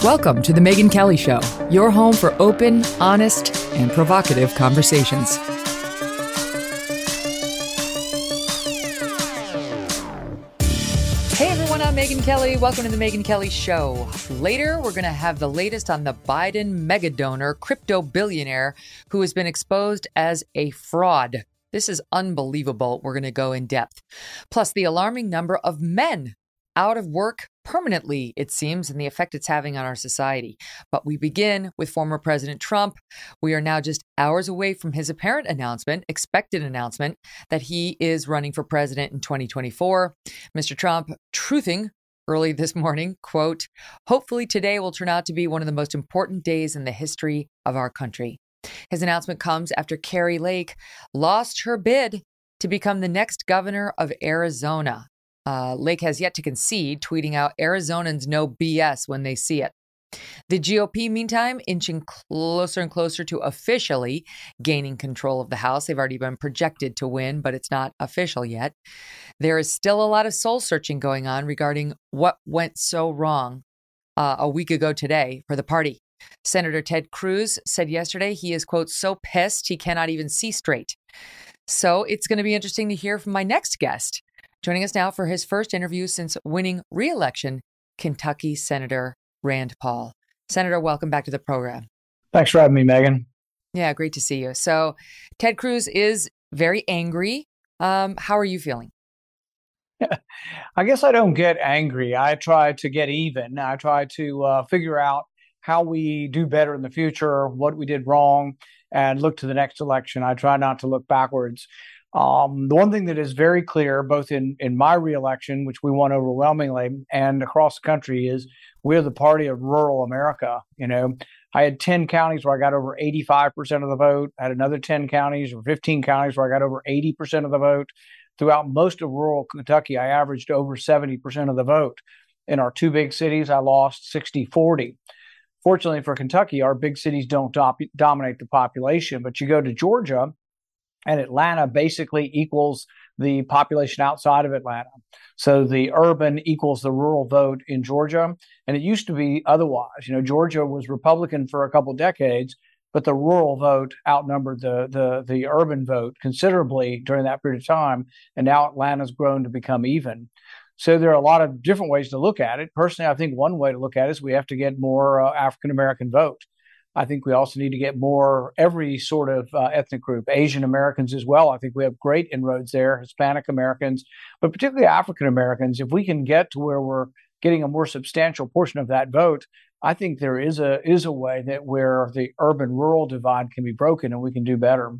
Welcome to the Megyn Kelly Show, your home for open, honest, and provocative conversations. Hey everyone, I'm Megyn Kelly. Welcome to the Megyn Kelly Show. Later, we're going to have the latest on the Biden mega donor, crypto billionaire, who has been exposed as a fraud. This is unbelievable. We're going to go in depth. Plus, the alarming number of men out of work permanently, it seems, and the effect it's having on our society. But we begin with former President Trump. We are now just hours away from his apparent announcement, expected announcement, that he is running for president in 2024. Mr. Trump truthing early this morning, quote, hopefully today will turn out to be one of the most important days in the history of our country. His announcement comes after Kari Lake lost her bid to become the next governor of Arizona. Uh, Lake has yet to concede, tweeting out Arizonans know BS when they see it. The GOP, meantime, inching closer and closer to officially gaining control of the House. They've already been projected to win, but it's not official yet. There is still a lot of soul searching going on regarding what went so wrong uh, a week ago today for the party. Senator Ted Cruz said yesterday he is, quote, so pissed he cannot even see straight. So it's going to be interesting to hear from my next guest. Joining us now for his first interview since winning re election, Kentucky Senator Rand Paul. Senator, welcome back to the program. Thanks for having me, Megyn. Yeah, great to see you. So, Ted Cruz is very angry. Um, how are you feeling? I guess I don't get angry. I try to get even. I try to uh, figure out how we do better in the future, what we did wrong, and look to the next election. I try not to look backwards. Um, the one thing that is very clear, both in, in my reelection, which we won overwhelmingly, and across the country, is we're the party of rural America. You know, I had 10 counties where I got over 85% of the vote. I had another 10 counties or 15 counties where I got over 80% of the vote. Throughout most of rural Kentucky, I averaged over 70% of the vote. In our two big cities, I lost 60 40. Fortunately for Kentucky, our big cities don't do- dominate the population, but you go to Georgia, and Atlanta basically equals the population outside of Atlanta. So the urban equals the rural vote in Georgia. And it used to be otherwise. You know, Georgia was Republican for a couple decades, but the rural vote outnumbered the, the, the urban vote considerably during that period of time. And now Atlanta's grown to become even. So there are a lot of different ways to look at it. Personally, I think one way to look at it is we have to get more uh, African American vote. I think we also need to get more every sort of uh, ethnic group, Asian Americans as well. I think we have great inroads there, Hispanic Americans, but particularly African Americans. If we can get to where we're getting a more substantial portion of that vote, I think there is a is a way that where the urban rural divide can be broken and we can do better.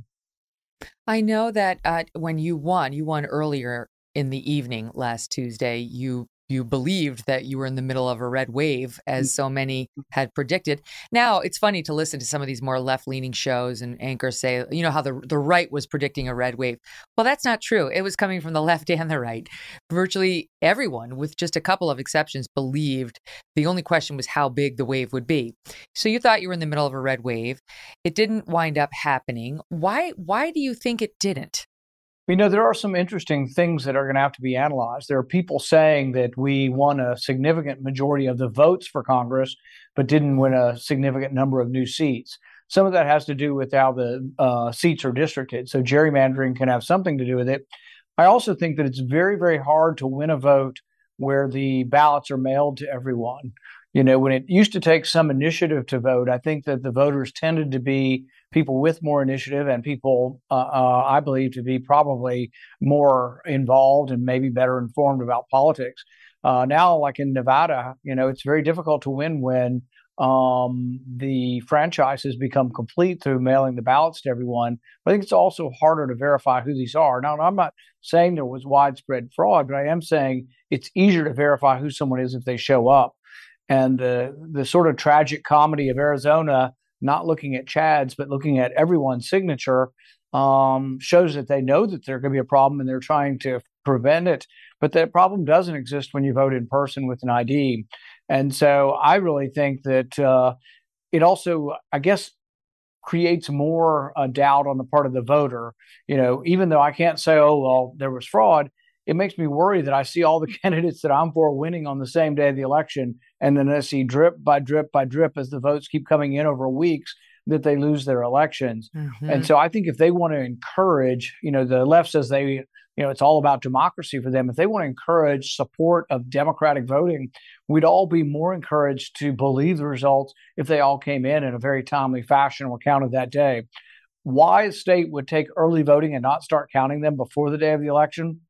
I know that uh, when you won, you won earlier in the evening last Tuesday. You you believed that you were in the middle of a red wave, as mm. so many had predicted. Now it's funny to listen to some of these more left-leaning shows and anchors say, you know, how the the right was predicting a red wave. Well, that's not true. It was coming from the left and the right. Virtually everyone, with just a couple of exceptions, believed the only question was how big the wave would be. So you thought you were in the middle of a red wave. It didn't wind up happening. Why? Why do you think it didn't? You know, there are some interesting things that are going to have to be analyzed. There are people saying that we won a significant majority of the votes for Congress, but didn't win a significant number of new seats. Some of that has to do with how the uh, seats are districted. So gerrymandering can have something to do with it. I also think that it's very, very hard to win a vote where the ballots are mailed to everyone. You know, when it used to take some initiative to vote, I think that the voters tended to be people with more initiative and people, uh, uh, I believe, to be probably more involved and maybe better informed about politics. Uh, now, like in Nevada, you know, it's very difficult to win when um, the franchise has become complete through mailing the ballots to everyone. I think it's also harder to verify who these are. Now, I'm not saying there was widespread fraud, but I am saying it's easier to verify who someone is if they show up. And the the sort of tragic comedy of Arizona not looking at Chad's but looking at everyone's signature um, shows that they know that there could be a problem and they're trying to prevent it. But that problem doesn't exist when you vote in person with an ID. And so I really think that uh, it also, I guess, creates more uh, doubt on the part of the voter. You know, even though I can't say, oh, well, there was fraud, it makes me worry that I see all the candidates that I'm for winning on the same day of the election. And then I see drip by drip by drip as the votes keep coming in over weeks that they lose their elections. Mm-hmm. And so I think if they want to encourage, you know, the left says they you know, it's all about democracy for them. If they want to encourage support of democratic voting, we'd all be more encouraged to believe the results if they all came in in a very timely fashion and were counted that day. Why a state would take early voting and not start counting them before the day of the election?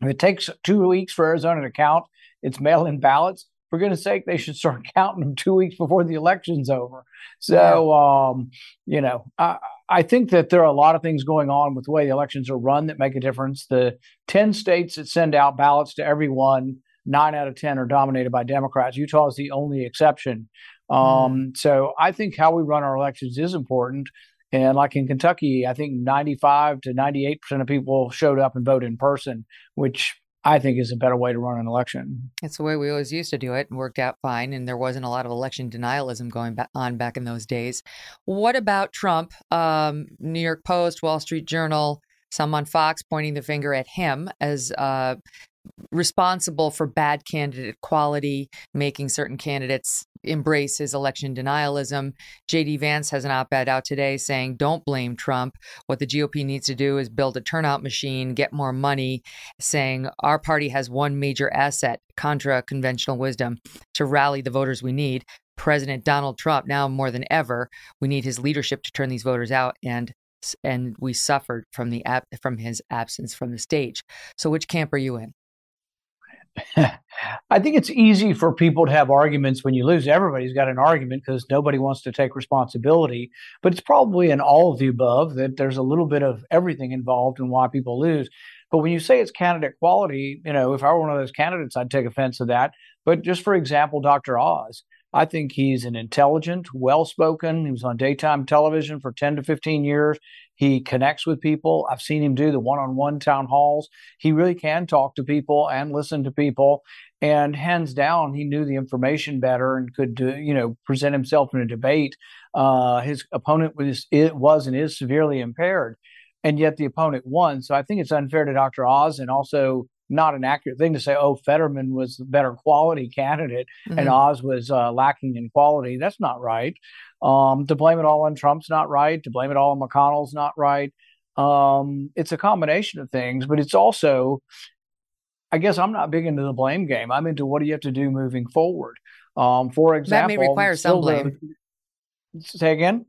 If it takes two weeks for Arizona to count its mail in ballots, for goodness sake, they should start counting them two weeks before the election's over. So, um, you know, I, I think that there are a lot of things going on with the way the elections are run that make a difference. The 10 states that send out ballots to everyone, nine out of 10 are dominated by Democrats. Utah is the only exception. Um, mm. So I think how we run our elections is important. And like in Kentucky, I think 95 to 98% of people showed up and voted in person, which I think is a better way to run an election. It's the way we always used to do it and worked out fine. And there wasn't a lot of election denialism going on back in those days. What about Trump? Um, New York Post, Wall Street Journal, some on Fox pointing the finger at him as uh, responsible for bad candidate quality, making certain candidates embrace his election denialism. JD Vance has an op ed out today saying, don't blame Trump. What the GOP needs to do is build a turnout machine, get more money, saying our party has one major asset, contra conventional wisdom, to rally the voters we need. President Donald Trump, now more than ever, we need his leadership to turn these voters out and and we suffered from the from his absence from the stage. So which camp are you in? I think it's easy for people to have arguments when you lose. Everybody's got an argument because nobody wants to take responsibility. But it's probably in all of the above that there's a little bit of everything involved in why people lose. But when you say it's candidate quality, you know, if I were one of those candidates, I'd take offense to that. But just for example, Dr. Oz, I think he's an intelligent, well spoken. He was on daytime television for 10 to 15 years. He connects with people. I've seen him do the one on one town halls. He really can talk to people and listen to people. And hands down, he knew the information better and could, do, you know, present himself in a debate. Uh, his opponent was, it was and is severely impaired. And yet the opponent won. So I think it's unfair to Dr. Oz and also not an accurate thing to say, oh, Fetterman was the better quality candidate mm-hmm. and Oz was uh, lacking in quality. That's not right. Um, to blame it all on Trump's not right. To blame it all on McConnell's not right. Um, it's a combination of things, but it's also, I guess I'm not big into the blame game. I'm into what do you have to do moving forward. Um, for example, that may require some blame. Say again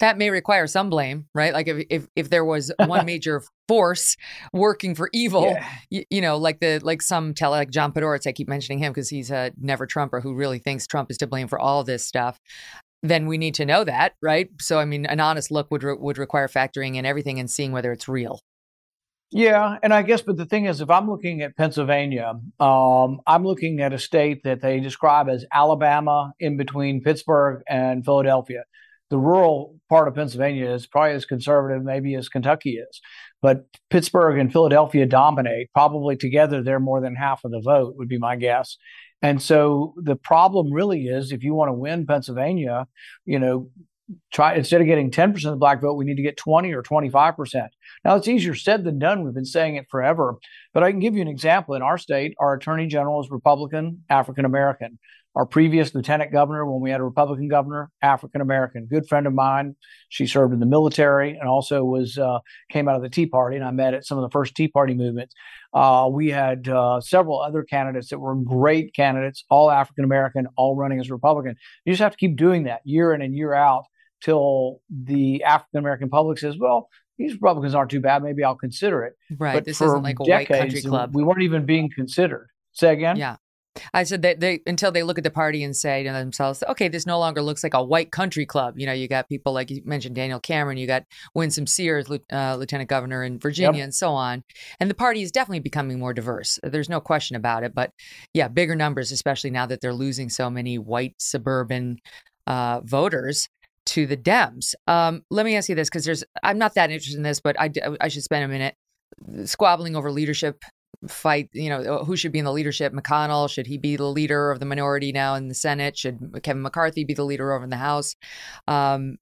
that may require some blame, right? Like if if, if there was one major force working for evil, yeah. you, you, know, like the like some tell like John Podhoretz, I keep mentioning him because he's a never Trumper who really thinks Trump is to blame for all this stuff. Then we need to know that, right? So I mean, an honest look would re- would require factoring in everything and seeing whether it's real. Yeah, and I guess, but the thing is, if I'm looking at Pennsylvania, um, I'm looking at a state that they describe as Alabama in between Pittsburgh and Philadelphia the rural part of Pennsylvania is probably as conservative maybe as Kentucky is. But Pittsburgh and Philadelphia dominate. Probably together, they're more than half of the vote, would be my guess. And so the problem really is if you want to win Pennsylvania, you know, try instead of getting 10% of the black vote, we need to get 20 or 25%. Now it's easier said than done. We've been saying it forever, but I can give you an example. In our state, our attorney general is Republican, African American. Our previous lieutenant governor, when we had a Republican governor, African American, good friend of mine. She served in the military and also was uh, came out of the Tea Party, and I met at some of the first Tea Party movements. Uh, we had uh, several other candidates that were great candidates, all African American, all running as Republican. You just have to keep doing that year in and year out till the African American public says, "Well, these Republicans aren't too bad. Maybe I'll consider it." Right. But this isn't like a decades, white country club. We weren't even being considered. Say again. Yeah. I said that they until they look at the party and say to themselves, okay, this no longer looks like a white country club. You know, you got people like you mentioned Daniel Cameron, you got Winsome Sears, uh, Lieutenant Governor in Virginia, Yep. and so on. And the party is definitely becoming more diverse. There's no question about it. But yeah, bigger numbers, especially now that they're losing so many white suburban uh, voters to the Dems. Um, let me ask you this because there's I'm not that interested in this, but I, I should spend a minute squabbling over leadership fight you know who should be in the leadership mcconnell should he be the leader of the minority now in the senate should kevin mccarthy be the leader over in the house um,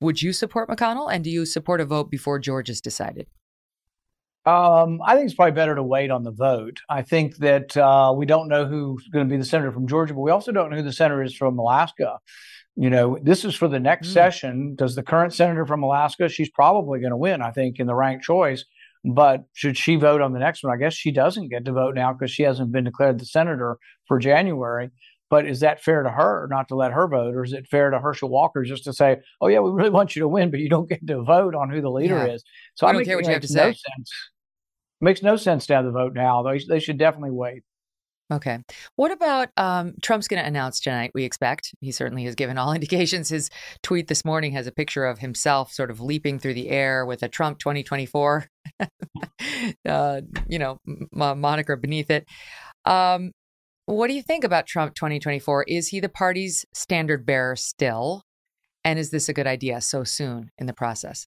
would you support mcconnell and do you support a vote before Georgia is decided Um, I think it's probably better to wait on the vote. I think that uh, we don't know who's going to be the senator from Georgia, but we also don't know who the senator is from Alaska. You know, this is for the next Mm. session. Does the current senator from Alaska? She's probably going to win, I think, in the ranked choice. But should she vote on the next one? I guess she doesn't get to vote now because she hasn't been declared the senator for January. But is that fair to her not to let her vote, or is it fair to Herschel Walker just to say, "Oh yeah, we really want you to win, but you don't get to vote on who the leader Yeah. is"? So I don't care what you have to no say. sense. Makes no sense to have the vote now. They they should definitely wait. okay what about um, trump's going to announce tonight we expect he certainly has given all indications his tweet this morning has a picture of himself sort of leaping through the air with a trump 2024 uh, you know m- moniker beneath it. Um, what do you think about trump 2024 is he the party's standard bearer still? And is this a good idea so soon in the process?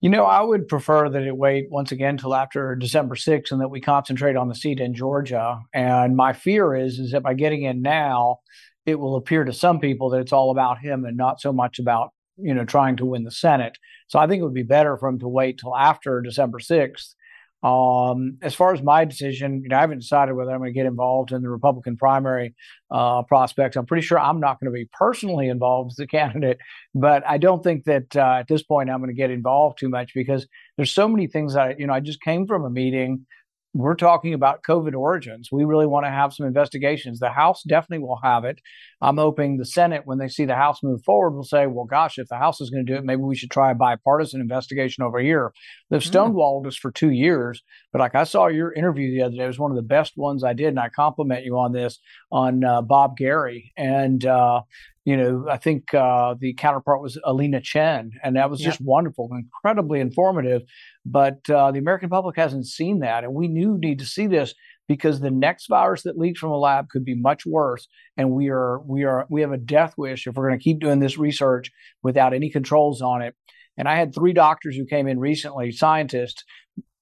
You know, I would prefer that it wait once again till after December 6th and that we concentrate on the seat in Georgia. And my fear is is that by getting in now, it will appear to some people that it's all about him and not so much about, you know, trying to win the Senate. So I think it would be better for him to wait till after December 6th. Um, as far as my decision, you know, I haven't decided whether I'm going to get involved in the Republican primary uh, prospects. I'm pretty sure I'm not going to be personally involved as a candidate, but I don't think that uh, at this point I'm going to get involved too much because there's so many things that you know. I just came from a meeting. We're talking about COVID origins. We really want to have some investigations. The House definitely will have it. I'm hoping the Senate, when they see the House move forward, will say, "Well, gosh, if the House is going to do it, maybe we should try a bipartisan investigation over here." They've stonewalled us for two years, but like I saw your interview the other day, it was one of the best ones I did, and I compliment you on this on uh, Bob Garry and. Uh, you know, I think uh, the counterpart was Alina Chan, and that was just wonderful, incredibly informative. But uh, the American public hasn't seen that, and we knew need to see this because the next virus that leaks from a lab could be much worse. And we are we are we have a death wish if we're going to keep doing this research without any controls on it. And I had three doctors who came in recently, scientists,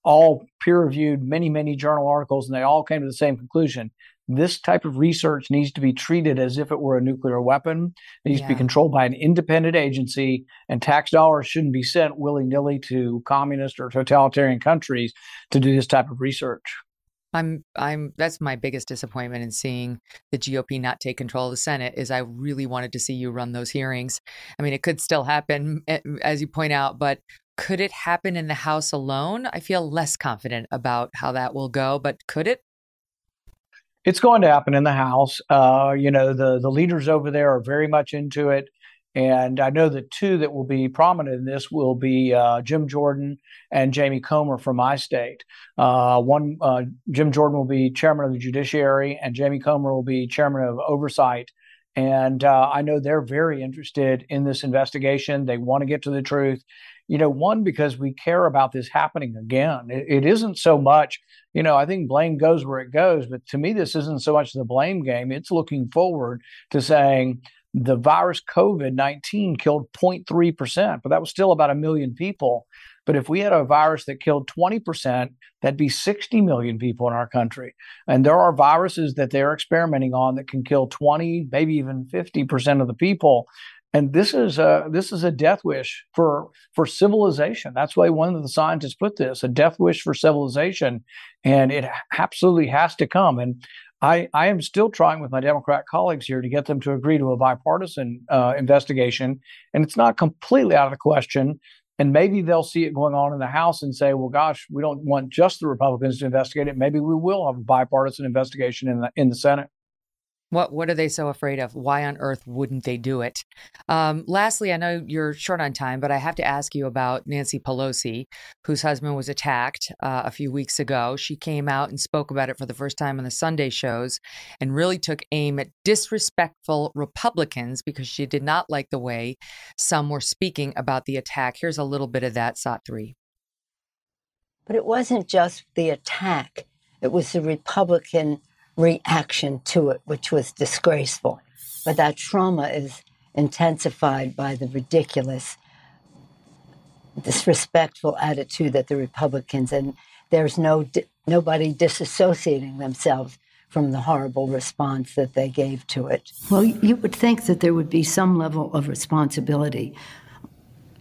all peer reviewed, many many journal articles, and they all came to the same conclusion. This type of research needs to be treated as if it were a nuclear weapon. It needs to be controlled by an independent agency, and tax dollars shouldn't be sent willy nilly to communist or totalitarian countries to do this type of research. I'm I'm that's my biggest disappointment in seeing the GOP not take control of the Senate is I really wanted to see you run those hearings. I mean, it could still happen eh, as you point out, but could it happen in the House alone? I feel less confident about how that will go, but could it? It's going to happen in the House. Uh, you know, the the leaders over there are very much into it, and I know the two that will be prominent in this will be uh, Jim Jordan and Jamie Comer from my state. Uh, one, uh, Jim Jordan will be chairman of the Judiciary, and Jamie Comer will be chairman of Oversight. And uh, I know they're very interested in this investigation. They want to get to the truth. You know, one because we care about this happening again. It, it isn't so much you know, I think blame goes where it goes. But to me, this isn't so much the blame game. It's looking forward to saying the virus COVID 19 killed 0.3%, but that was still about a million people. But if we had a virus that killed 20%, that'd be 60 million people in our country. And there are viruses that they're experimenting on that can kill 20, maybe even 50% of the people. And this is a this is a death wish for for civilization. That's why one of the scientists put this a death wish for civilization, and it absolutely has to come. And I, I am still trying with my Democrat colleagues here to get them to agree to a bipartisan uh, investigation, and it's not completely out of the question. And maybe they'll see it going on in the House and say, "Well, gosh, we don't want just the Republicans to investigate it. Maybe we will have a bipartisan investigation in the in the Senate." What what are they so afraid of? Why on earth wouldn't they do it? Um, lastly, I know you're short on time, but I have to ask you about Nancy Pelosi, whose husband was attacked uh, a few weeks ago. She came out and spoke about it for the first time on the Sunday shows, and really took aim at disrespectful Republicans because she did not like the way some were speaking about the attack. Here's a little bit of that, Sot three. But it wasn't just the attack; it was the Republican reaction to it, which was disgraceful. But that trauma is intensified by the ridiculous, disrespectful attitude that the Republicans and there's no nobody disassociating themselves from the horrible response that they gave to it. Well, you would think that there would be some level of responsibility.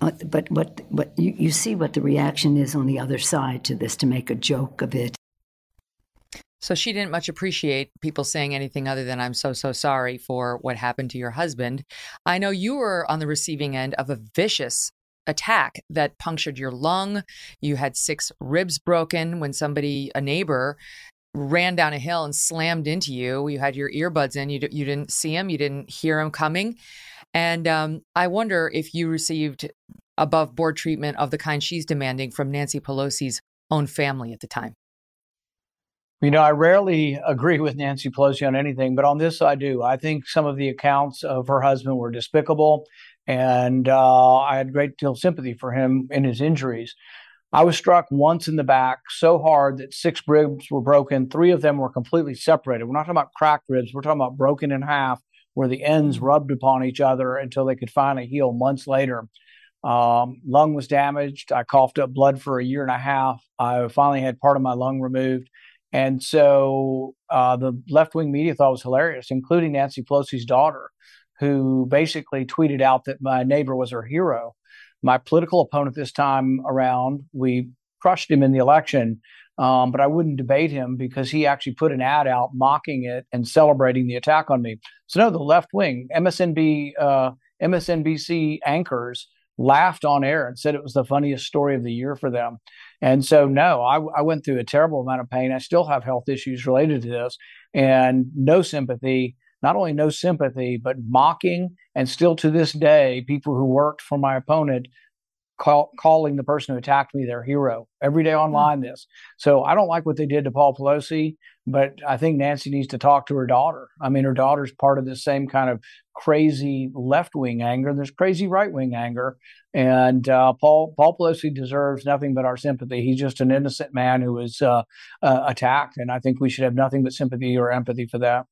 Uh, but what, what you, you see what the reaction is on the other side to this to make a joke of it so she didn't much appreciate people saying anything other than, I'm so, so sorry for what happened to your husband. I know you were on the receiving end of a vicious attack that punctured your lung. You had six ribs broken when somebody, a neighbor, ran down a hill and slammed into you. You had your earbuds in, you, you didn't see him, you didn't hear him coming. And um, I wonder if you received above board treatment of the kind she's demanding from Nancy Pelosi's own family at the time. You know, I rarely agree with Nancy Pelosi on anything, but on this I do. I think some of the accounts of her husband were despicable, and uh, I had a great deal of sympathy for him in his injuries. I was struck once in the back so hard that six ribs were broken. Three of them were completely separated. We're not talking about cracked ribs, we're talking about broken in half, where the ends rubbed upon each other until they could finally heal months later. Um, lung was damaged. I coughed up blood for a year and a half. I finally had part of my lung removed. And so uh, the left wing media thought was hilarious, including Nancy Pelosi's daughter, who basically tweeted out that my neighbor was her hero. My political opponent this time around, we crushed him in the election, um, but I wouldn't debate him because he actually put an ad out mocking it and celebrating the attack on me. So, no, the left wing, MSNB, uh, MSNBC anchors laughed on air and said it was the funniest story of the year for them. And so, no, I, I, went through a terrible amount of pain. I still have health issues related to this, and no sympathy. Not only no sympathy, but mocking, and still to this day, people who worked for my opponent call, calling the person who attacked me their hero every day hmm. online. This, so I don't like what they did to Paul Pelosi, but I think Nancy needs to talk to her daughter. I mean, her daughter's part of the same kind of crazy left wing anger. There's crazy right wing anger, and uh, Paul Paul Pelosi deserves nothing but our sympathy. He's just an innocent man who was uh, uh, attacked, and I think we should have nothing but sympathy or empathy for that.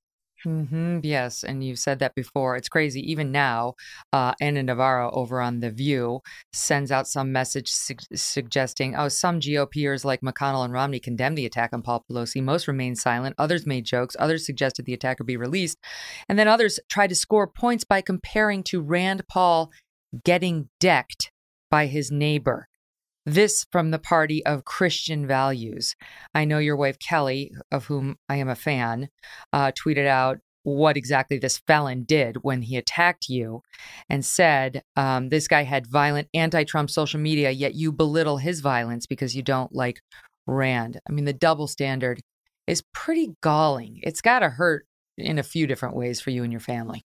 Mm-hmm, yes, and you've said that before. It's crazy. Even now, uh, Ana Navarro over on The View sends out some message su- suggesting, oh, some GOPers like McConnell and Romney condemned the attack on Paul Pelosi. Most remained silent. Others made jokes. Others suggested the attacker be released. And then others tried to score points by comparing to Rand Paul getting decked by his neighbor. This from the party of Christian values. I know your wife, Kelly, of whom I am a fan, uh, tweeted out what exactly this felon did when he attacked you and said um, this guy had violent anti Trump social media, yet you belittle his violence because you don't like Rand. I mean, the double standard is pretty galling. It's got to hurt in a few different ways for you and your family.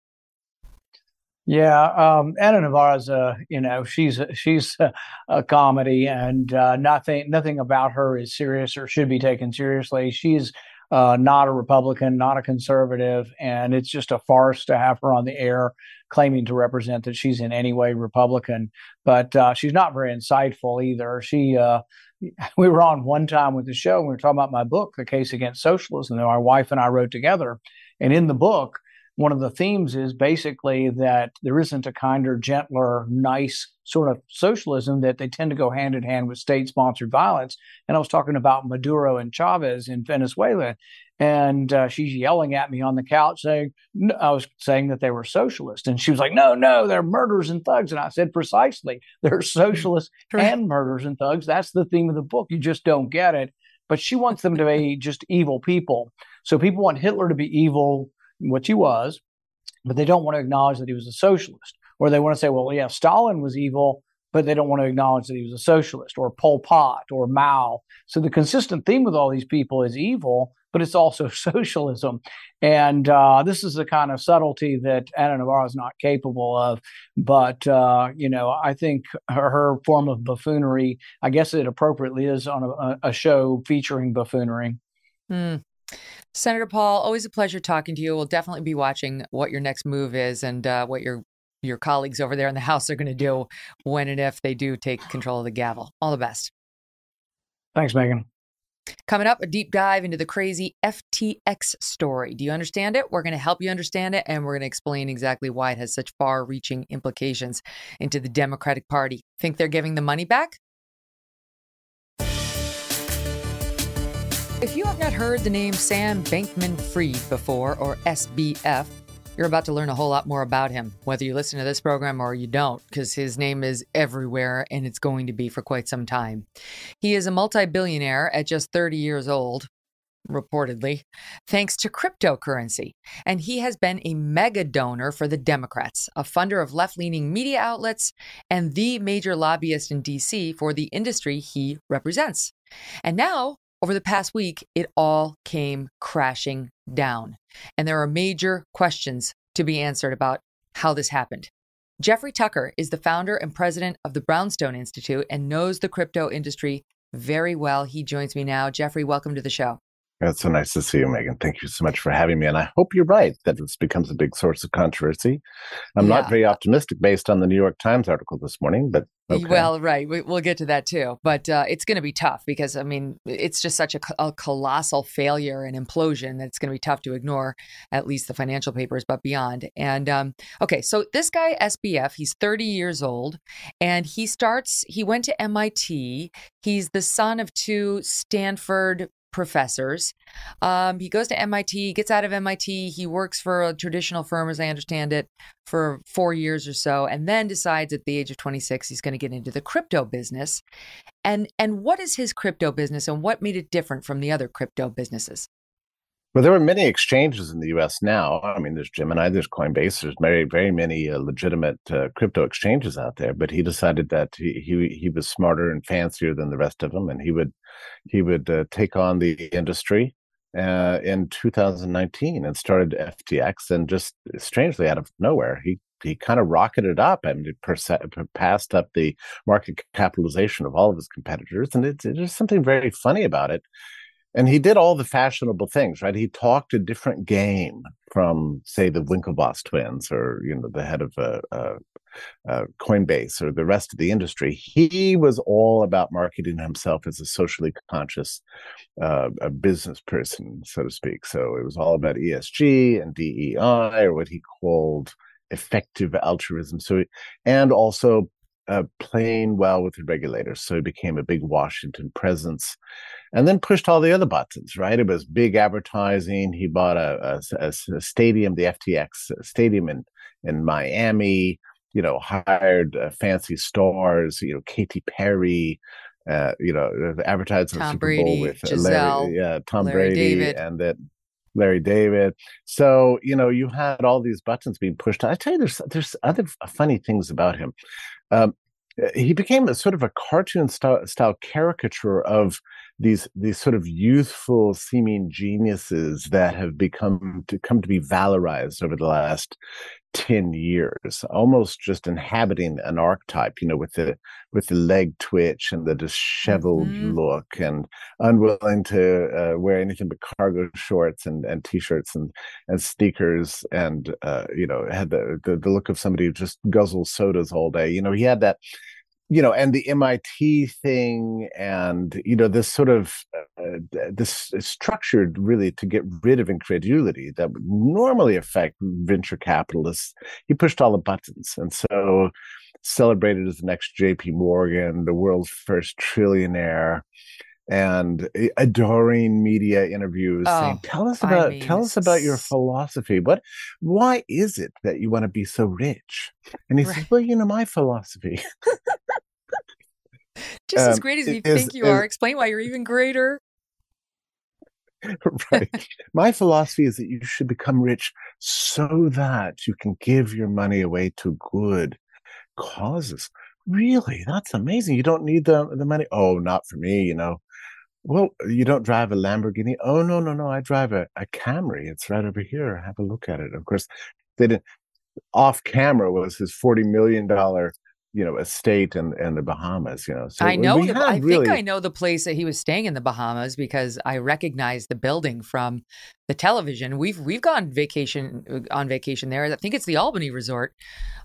Yeah, um, Ana Navarro's a you know she's a, she's a, a comedy, and uh, nothing nothing about her is serious or should be taken seriously. She's uh, not a Republican, not a conservative, and it's just a farce to have her on the air claiming to represent that she's in any way Republican. But uh, she's not very insightful either. She uh, we were on one time with the show. And we were talking about my book, The Case Against Socialism, that my wife and I wrote together, and in the book one of the themes is basically that there isn't a kinder, gentler, nice sort of socialism that they tend to go hand in hand with state sponsored violence. And I was talking about Maduro and Chavez in Venezuela. And uh, she's yelling at me on the couch saying, I was saying that they were socialists. And she was like, no, no, they're murderers and thugs. And I said, precisely, they're socialists and murderers and thugs. That's the theme of the book. You just don't get it. But she wants them to be just evil people. So people want Hitler to be evil, which he was, but they don't want to acknowledge that he was a socialist. Or they want to say, well, yeah, Stalin was evil, but they don't want to acknowledge that he was a socialist, or Pol Pot, or Mao. So the consistent theme with all these people is evil, but it's also socialism. And uh, this is the kind of subtlety that Ana Navarro is not capable of. But, uh, you know, I think her, her, form of buffoonery, I guess it appropriately is on a, a show featuring buffoonery. Mm. Senator Paul, always a pleasure talking to you. We'll definitely be watching what your next move is and uh, what your your colleagues over there in the House are going to do when and if they do take control of the gavel. All the best. Thanks, Megyn. Coming up, a deep dive into the crazy FTX story. Do you understand it? We're going to help you understand it, and we're going to explain exactly why it has such far reaching implications into the Democratic Party. Think they're giving the money back? If you have not heard the name Sam Bankman Fried before, or SBF, you're about to learn a whole lot more about him, whether you listen to this program or you don't, because his name is everywhere and it's going to be for quite some time. He is a multi billionaire at just 30 years old, reportedly, thanks to cryptocurrency. And he has been a mega donor for the Democrats, a funder of left leaning media outlets, and the major lobbyist in DC for the industry he represents. And now over the past week, it all came crashing down. And there are major questions to be answered about how this happened. Jeffrey Tucker is the founder and president of the Brownstone Institute and knows the crypto industry very well. He joins me now. Jeffrey, welcome to the show. It's so nice to see you, Megyn. Thank you so much for having me. And I hope you're right that this becomes a big source of controversy. I'm yeah. not very optimistic based on the New York Times article this morning, but Okay. Well, right. We, will get to that too. But uh, it's going to be tough because, I mean, it's just such a, a, colossal failure and implosion that it's going to be tough to ignore, at least the financial papers, but beyond. And um, okay, so this guy, SBF, he's 30 years old and he starts, he went to MIT. He's the son of two Stanford professors. Um, he goes to MIT, gets out of MIT. He works for a traditional firm, as I understand it, for four years or so, and then decides at the age of 26 he's going to get into the crypto business. And and what is his crypto business, and what made it different from the other crypto businesses? Well, there are many exchanges in the U.S. now. I mean, there's Gemini, there's Coinbase, there's very, very many uh, legitimate uh, crypto exchanges out there. But he decided that he, he he was smarter and fancier than the rest of them, and he would he would uh, take on the industry uh, in 2019 and started FTX. And just strangely, out of nowhere, he he kind of rocketed up and passed up the market capitalization of all of his competitors. And it's, there's something very funny about it and he did all the fashionable things right? He talked a different game from say the winklevoss twins or you know the head of uh, uh, uh, coinbase or the rest of the industry. He was all about marketing himself as a socially conscious uh, a business person so to speak. So it was all about esg and dei or what he called effective altruism. So and also uh, playing well with the regulators. So he became a big Washington presence and then pushed all the other buttons, right? It was big advertising. He bought a, a, a stadium, the FTX stadium in, in Miami, you know, hired uh, fancy stars, you know, Katy Perry, uh, you know, advertised Tom Super Brady, Bowl with Gisele, Larry, yeah, Tom Larry Brady, David. and that Larry David. So you know, you had all these buttons being pushed. I tell you, there's there's other funny things about him. Um, he became a sort of a cartoon style, style caricature of these these sort of youthful seeming geniuses that have become to come to be valorized over the last 10 years almost just inhabiting an archetype you know with the with the leg twitch and the disheveled mm-hmm. look and unwilling to uh, wear anything but cargo shorts and and t-shirts and and sneakers and uh, you know had the, the the look of somebody who just guzzles sodas all day you know he had that you know, and the MIT thing, and you know, this sort of uh, this is structured really to get rid of incredulity that would normally affect venture capitalists. He pushed all the buttons, and so celebrated as the next J.P. Morgan, the world's first trillionaire, and adoring media interviews oh, saying, "Tell us about I mean, tell us about your philosophy. What why is it that you want to be so rich?" And he right. says, "Well, you know, my philosophy." Just um, as great as you is, think you is, are. Explain why you're even greater. right. My philosophy is that you should become rich so that you can give your money away to good causes. Really? That's amazing. You don't need the the money. Oh, not for me, you know. Well, you don't drive a Lamborghini? Oh no, no, no. I drive a, a Camry. It's right over here. Have a look at it. Of course, they didn't off camera was his forty million dollar you know estate in, in the Bahamas. You know, so I know. The, I really... think I know the place that he was staying in the Bahamas because I recognize the building from the television. We've we've gone vacation uh, on vacation there. I think it's the Albany Resort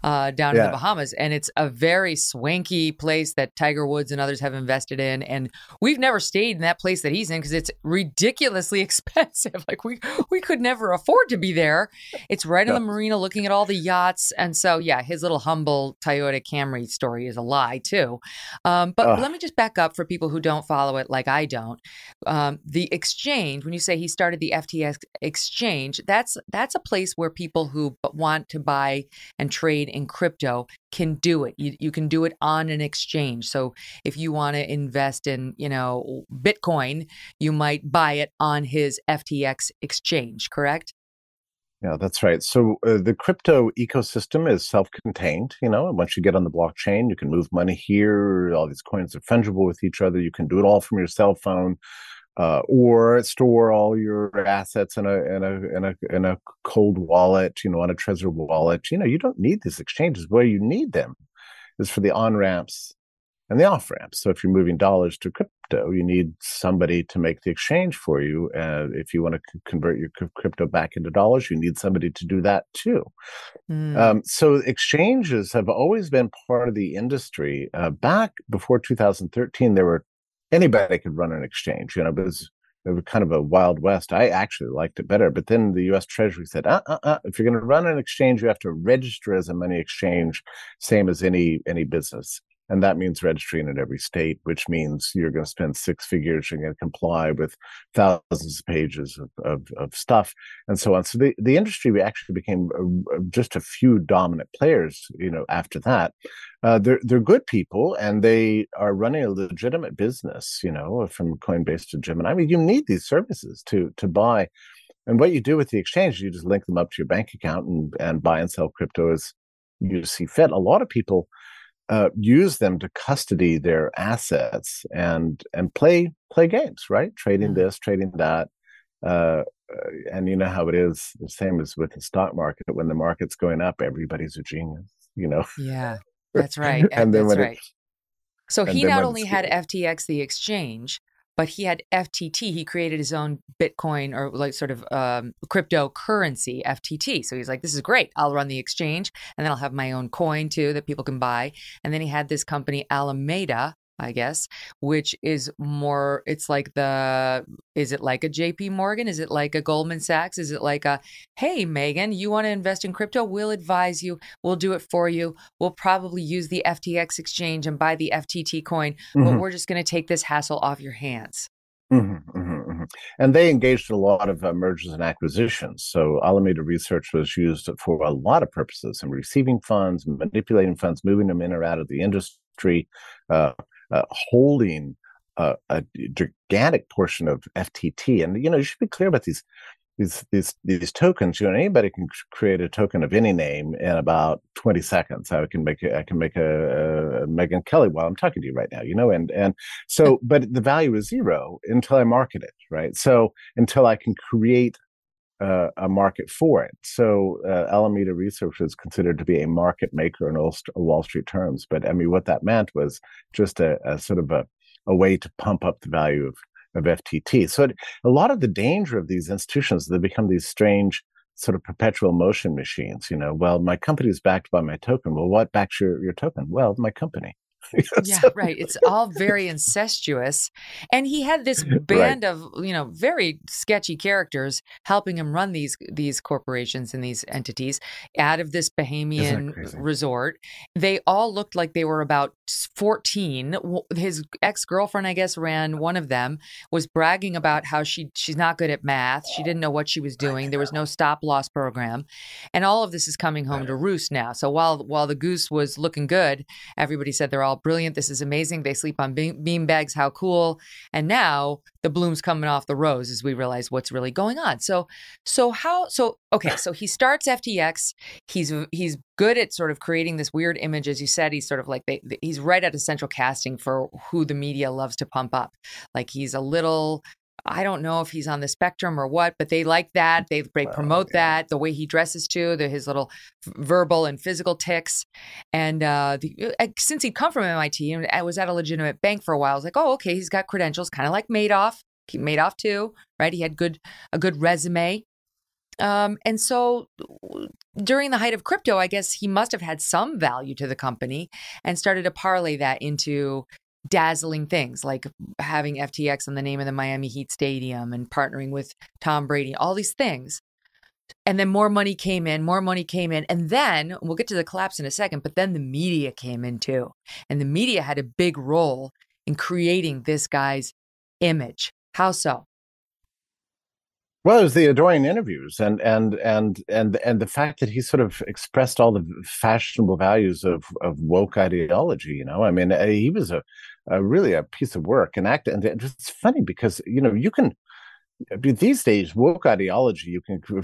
uh, down yeah. in the Bahamas, and it's a very swanky place that Tiger Woods and others have invested in. And we've never stayed in that place that he's in because it's ridiculously expensive. like we we could never afford to be there. It's right yeah. on the marina, looking at all the yachts, and so yeah, his little humble Toyota Camry story is a lie too. Um, but let me just back up for people who don't follow it like I don't. Um, the exchange, when you say he started the FTX exchange, that's that's a place where people who want to buy and trade in crypto can do it. You, you can do it on an exchange. So if you want to invest in, you know, Bitcoin, you might buy it on his FTX exchange, correct? Yeah, that's right. So uh, the crypto ecosystem is self-contained. You know, once you get on the blockchain, you can move money here. All these coins are fungible with each other. You can do it all from your cell phone uh, or store all your assets in a in a in a in a cold wallet, you know, on a Trezor wallet. You know, you don't need these exchanges. Where you need them is for the on ramps and the off ramps. So if you're moving dollars to crypto, you need somebody to make the exchange for you. And if you want to c- convert your c- crypto back into dollars, you need somebody to do that too. Mm. Um, so exchanges have always been part of the industry. Uh, back before 2013, there were anybody could run an exchange. You know, it was, it was kind of a wild west. I actually liked it better, but then the U.S. Treasury said, uh, uh, uh, if you're going to run an exchange, you have to register as a money exchange, same as any any business and that means registering in every state, which means you're going to spend six figures. You're going to comply with thousands of pages of, of, of stuff, and so on. So the, the industry actually became a, just a few dominant players. You know, after that, uh, they're they're good people, and they are running a legitimate business. You know, from Coinbase to Gemini. I mean, you need these services to to buy. And what you do with the exchange, you just link them up to your bank account and, and buy and sell crypto as you see fit. A lot of people uh, use them to custody their assets and and play play games, right? Trading mm-hmm. this, trading that. Uh, and you know how it is. The same as with the stock market. When the market's going up, everybody's a genius. You know. Yeah, that's right. and then that's right. It, so he not only had FTX, the exchange, but he had FTT. He created his own Bitcoin or like sort of um, cryptocurrency, FTT. So he's like, this is great. I'll run the exchange and then I'll have my own coin too that people can buy. And then he had this company, Alameda, I guess, which is more, it's like the, is it like a JP Morgan? Is it like a Goldman Sachs? Is it like a, hey, Megyn, you want to invest in crypto? We'll advise you. We'll do it for you. We'll probably use the FTX exchange and buy the FTT coin, mm-hmm. but we're just going to take this hassle off your hands. Mm-hmm, mm-hmm, mm-hmm. And they engaged in a lot of uh, mergers and acquisitions. So Alameda Research was used for a lot of purposes in receiving funds, manipulating funds, moving them in or out of the industry, uh, uh, holding a, a, gigantic portion of FTT. And you know, you should be clear about these these these these tokens. You know, anybody can create a token of any name in about twenty seconds. I can make a, I can make a, a Megyn Kelly while I'm talking to you right now. You know, and and so, but the value is zero until I market it, right? So until I can create uh, a market for it. So uh, Alameda Research was considered to be a market maker in all Wall Street terms. But I mean, what that meant was just a, a sort of a, a way to pump up the value of, of FTT. So it, a lot of the danger of these institutions, they become these strange sort of perpetual motion machines. You know, well, my company is backed by my token. Well, what backs your, your token? Well, my company. yeah, right. It's all very incestuous. And he had this band right. of, you know, very sketchy characters helping him run these these corporations and these entities out of this Bahamian resort. They all looked like they were about 14. His ex-girlfriend, I guess, ran one of them, was bragging about how she she's not good at math. She didn't know what she was doing. There was no stop loss program. And all of this is coming home to roost now. So while while the goose was looking good, everybody said they're all brilliant. This is amazing. They sleep on bean bags. How cool. And now the bloom's coming off the rose as we realize what's really going on. So, so how, so, okay. So he starts FTX. He's, he's good at sort of creating this weird image. As you said, he's sort of like, they, he's right at a central casting for who the media loves to pump up. Like he's a little I don't know if he's on the spectrum or what, but they like that. They, they promote that the way he dresses too, the, his little verbal and physical ticks. And uh, the, uh, since he'd come from MIT and I was at a legitimate bank for a while, I was like, oh, okay, he's got credentials, kind of like Madoff. Madoff too, right? He had good a good resume. Um, and so during the height of crypto, I guess he must have had some value to the company and started to parlay that into dazzling things like having FTX on the name of the Miami Heat Stadium and partnering with Tom Brady, all these things. And then more money came in, more money came in. And then we'll get to the collapse in a second, but then the media came in too. And the media had a big role in creating this guy's image. How so? Well, it was the adoring interviews and and and and and the fact that he sort of expressed all the fashionable values of of woke ideology. You know, I mean, uh, he was a, a really a piece of work and act. And it's funny because you know you can these days woke ideology you can you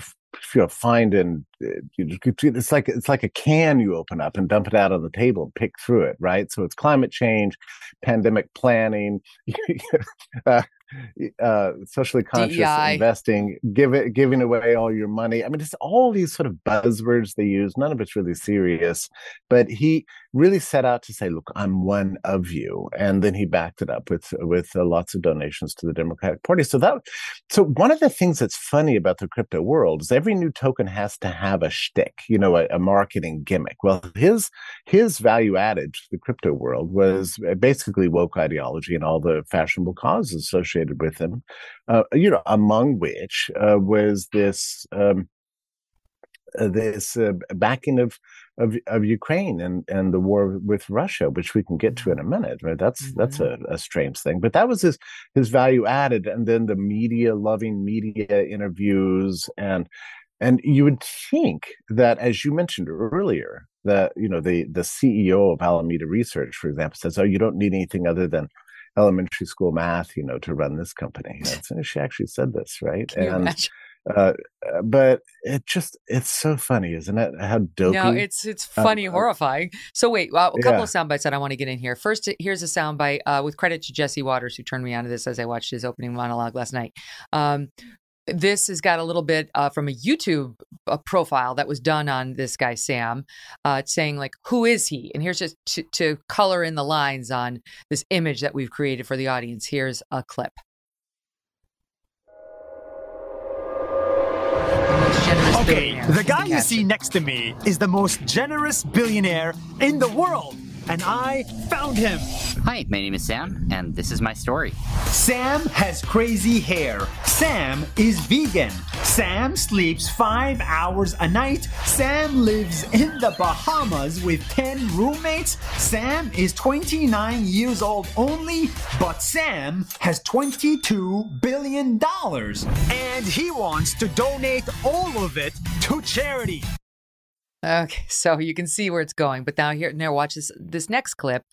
know, find and uh, it's like it's like a can you open up and dump it out on the table and pick through it right so it's climate change pandemic planning uh, uh, socially conscious DEI. investing, give it, giving away all your money. I mean, it's all these sort of buzzwords they use. None of it's really serious, but he really set out to say, "Look, I'm one of you," and then he backed it up with with uh, lots of donations to the Democratic Party. So that, so one of the things that's funny about the crypto world is every new token has to have a shtick, you know, a, a marketing gimmick. Well, his his value added to the crypto world was basically woke ideology and all the fashionable causes associated associated with them, uh, you know, among which uh, was this um, uh, this uh, backing of, of of Ukraine and and the war with Russia, which we can get to in a minute. Right? That's mm-hmm. that's a, a, strange thing, but that was his his value added, and then the media loving media interviews and. And you would think that, as you mentioned earlier, that you know the the CEO of Alameda Research, for example, says, "Oh, you don't need anything other than elementary school math, you know, to run this company. And she actually said this, right? and uh, uh, but it just it's so funny, isn't it? How dopey. No, it's it's funny, uh, horrifying. So wait, well, a couple yeah. of sound bites that I want to get in here. First, here's a sound bite uh, with credit to Jesse Watters who turned me on to this as I watched his opening monologue last night. Um, this has got a little bit uh, from a YouTube uh, profile that was done on this guy Sam, uh, saying like, "Who is he?" And here's just to, to color in the lines on this image that we've created for the audience. Here's a clip. Okay, the guy you see next to me is the most generous billionaire in the world and I found him. Hi, my name is Sam, and this is my story. Sam has crazy hair. Sam is vegan. Sam sleeps five hours a night. Sam lives in the Bahamas with 10 roommates. Sam is 29 years old only, but Sam has $22 billion. And he wants to donate all of it to charity. Okay, so you can see where it's going. But now here, now watch this this next clip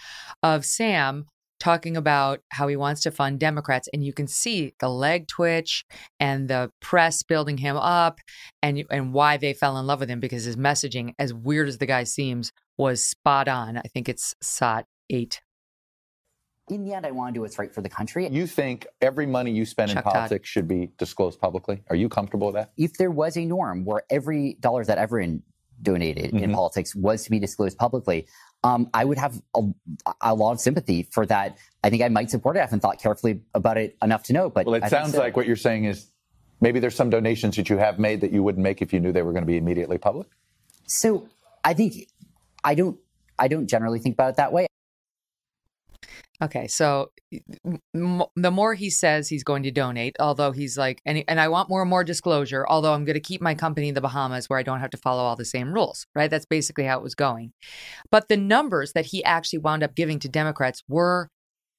of Sam talking about how he wants to fund Democrats, and you can see the leg twitch and the press building him up, and and why they fell in love with him because his messaging, as weird as the guy seems, was spot on. I think it's SOT eight. In the end, I want to do what's right for the country. You think every money you spend Chuck in politics Todd. should be disclosed publicly? Are you comfortable with that? If there was a norm where every dollar that ever in donated mm-hmm. in politics was to be disclosed publicly, um, I would have a, a, lot of sympathy for that. I think I might support it. I haven't thought carefully about it enough to know. But well, it I sounds so. like what you're saying is maybe there's some donations that you have made that you wouldn't make if you knew they were going to be immediately public. So I think I don't. I don't generally think about it that way. Okay, so m- the more he says he's going to donate, although he's like, and, and I want more and more disclosure, although I'm going to keep my company in the Bahamas where I don't have to follow all the same rules, right? That's basically how it was going. But the numbers that he actually wound up giving to Democrats were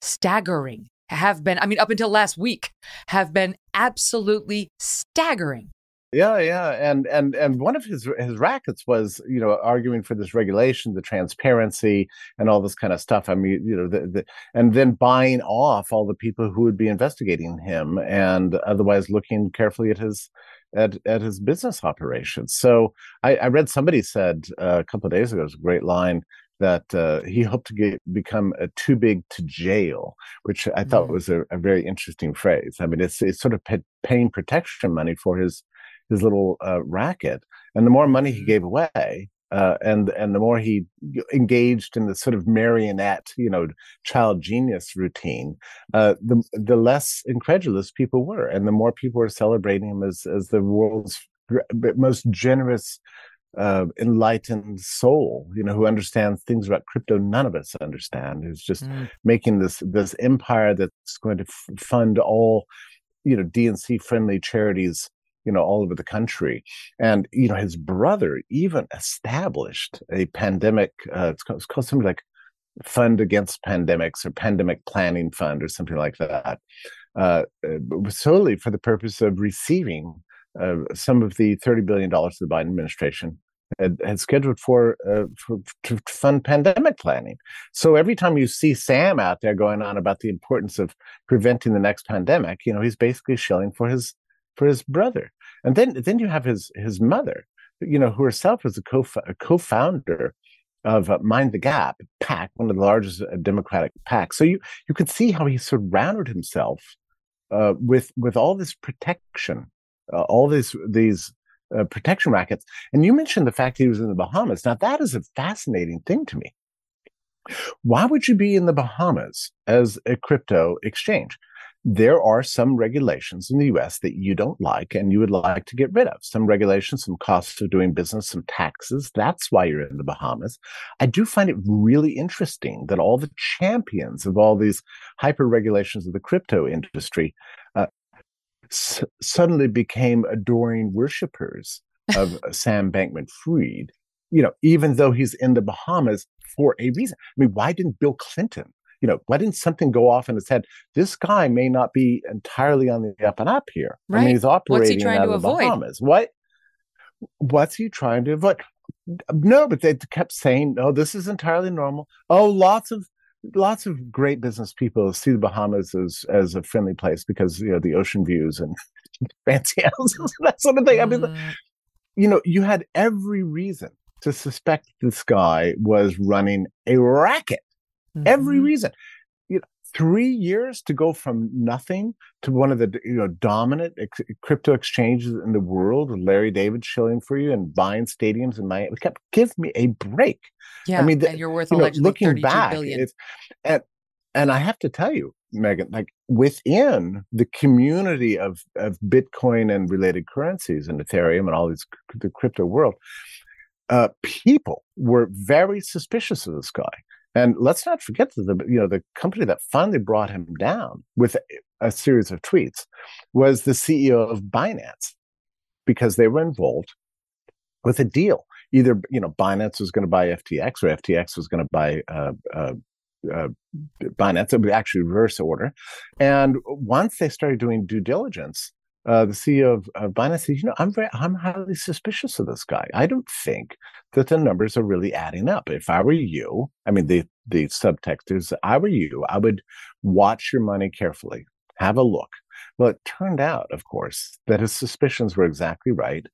staggering, have been, I mean, up until last week, have been absolutely staggering. Yeah, yeah, and and and one of his his rackets was you know arguing for this regulation, the transparency, and all this kind of stuff. I mean, you know, the, the, and then buying off all the people who would be investigating him, and otherwise looking carefully at his at at his business operations. So I, I read somebody said uh, a couple of days ago, it was a great line that uh, he hoped to get become uh, too big to jail, which I thought mm. was a, a, very interesting phrase. I mean, it's it's sort of paying protection money for his his little uh, racket. And the more money he mm-hmm. gave away, uh, and and the more he engaged in the sort of marionette, you know, child genius routine, uh, the the less incredulous people were, and the more people were celebrating him as as the world's most generous, uh, enlightened soul, you know, who understands things about crypto none of us understand. Who's just mm. making this this empire that's going to f- fund all, you know, DNC friendly charities you know, all over the country. And, you know, his brother even established a pandemic, uh, it's, called, it's called something like Fund Against Pandemics or Pandemic Planning Fund or something like that, uh, solely for the purpose of receiving uh, some of the $30 billion the Biden administration had, had scheduled for, uh, for to fund pandemic planning. So every time you see Sam out there going on about the importance of preventing the next pandemic, you know, he's basically shilling for his for his brother. And then then you have his his mother, you know, who herself was a co a co-founder of uh, Mind the Gap PAC, one of the largest uh, Democratic PACs. So you you could see how he surrounded himself uh, with with all this protection, uh, all these these uh, protection rackets. And you mentioned the fact he was in the Bahamas. Now that is a fascinating thing to me. Why would you be in the Bahamas as a crypto exchange? There are some regulations in the US that you don't like and you would like to get rid of. Some regulations, some costs of doing business, some taxes. That's why you're in the Bahamas. I do find it really interesting that all the champions of all these hyper regulations of the crypto industry uh, s- suddenly became adoring worshippers of Sam Bankman Fried, you know, even though he's in the Bahamas for a reason. I mean, why didn't Bill Clinton you know, why didn't something go off in his head? This guy may not be entirely on the up and up here. Right. I mean, he's operating what's he trying out to of the avoid? Bahamas. What? What's he trying to avoid? No, but they kept saying, "Oh, this is entirely normal." Oh, lots of lots of great business people see the Bahamas as as a friendly place because you know the ocean views and fancy houses, that sort of thing. I mean, mm. you know, you had every reason to suspect this guy was running a racket Mm-hmm. Every reason. You know, three years to go from nothing to one of the you know dominant ex- crypto exchanges in the world, with Larry David shilling for you and buying stadiums in Miami. Give me a break. Yeah, I mean, the, and you're worth you know, looking back, billion. It's, and and I have to tell you, Megyn like within the community of of Bitcoin and related currencies and Ethereum and all these the crypto world, uh, people were very suspicious of this guy. And let's not forget that the you know the company that finally brought him down with a, series of tweets was the CEO of Binance because they were involved with a deal. Either you know Binance was going to buy FTX or FTX was going to buy uh, uh, uh, Binance. It would actually reverse order. And once they started doing due diligence, uh, the CEO of, of Binance said, "You know, I'm very, I'm highly suspicious of this guy. I don't think that the numbers are really adding up. If I were you, I mean, the the subtext is, I were you, I would watch your money carefully, have a look. Well, it turned out, of course, that his suspicions were exactly right.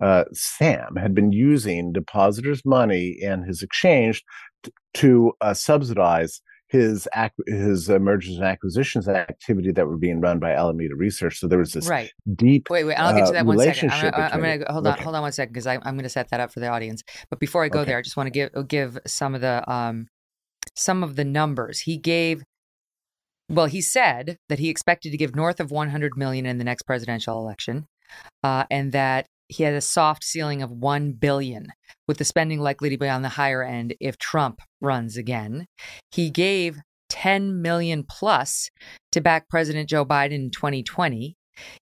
Uh, Sam had been using depositors' money in his exchange t- to uh, subsidize his his uh, mergers and acquisitions activity that were being run by Alameda Research. So there was this right. deep wait wait I'll get to that uh, one second. I'm gonna, I'm gonna hold on okay. hold on one second because I'm gonna set that up for the audience. But before I go okay. there, I just want to give give some of the um some of the numbers he gave. Well, he said that he expected to give north of 100 million in the next presidential election, uh, and that he had a soft ceiling of 1 billion with the spending likely to be on the higher end if Trump runs again. He gave 10 million plus to back President Joe Biden in 2020.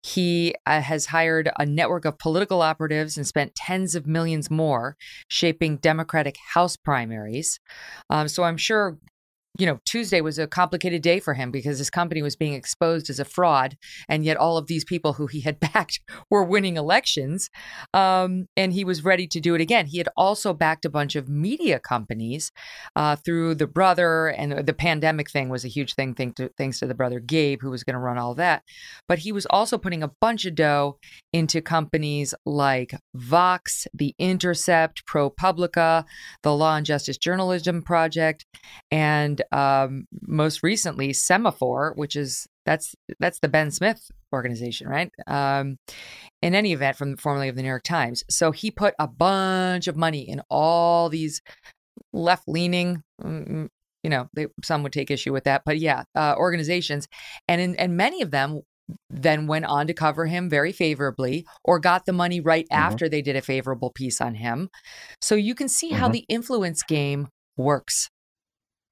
He uh, has hired a network of political operatives and spent tens of millions more shaping Democratic House primaries. Um, so I'm sure you know, Tuesday was a complicated day for him because his company was being exposed as a fraud, and yet all of these people who he had backed were winning elections, um, and he was ready to do it again. He had also backed a bunch of media companies uh, through the brother, and the pandemic thing was a huge thing, thanks to, thanks to the brother Gabe, who was going to run all that. But he was also putting a bunch of dough into companies like Vox, The Intercept, ProPublica, the Law and Justice Journalism Project, and um, most recently Semafor, which is that's that's the Ben Smith organization, right? Um, in any event, from the formerly of the New York Times. So he put a bunch of money in all these left leaning. Mm, mm, you know, they, some would take issue with that, but yeah, uh, organizations, and in, and many of them then went on to cover him very favorably or got the money right mm-hmm. after they did a favorable piece on him. So you can see mm-hmm. how the influence game works.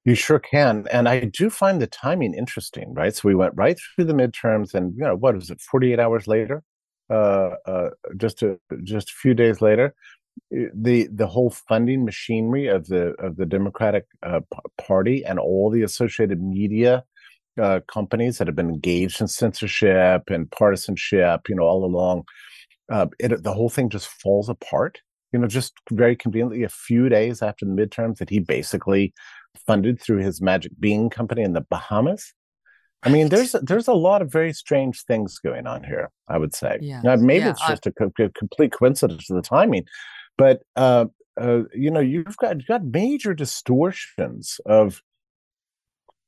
You sure can. And I do find the timing interesting, right? So we went right through the midterms and, you know, what was it, 48 hours later? Uh, uh, just a just a few days later, the the whole funding machinery of the of the Democratic uh, Party and all the associated media uh, companies that have been engaged in censorship and partisanship, you know, all along, uh, it, the whole thing just falls apart. You know, just very conveniently, a few days after the midterms, that he basically funded through his Magic Bean company in the Bahamas. I mean, there's there's a lot of very strange things going on here. I would say. Yeah. Now, maybe yeah, it's just a, a, complete coincidence of the timing, but uh, uh, you know, you've got you've got major distortions of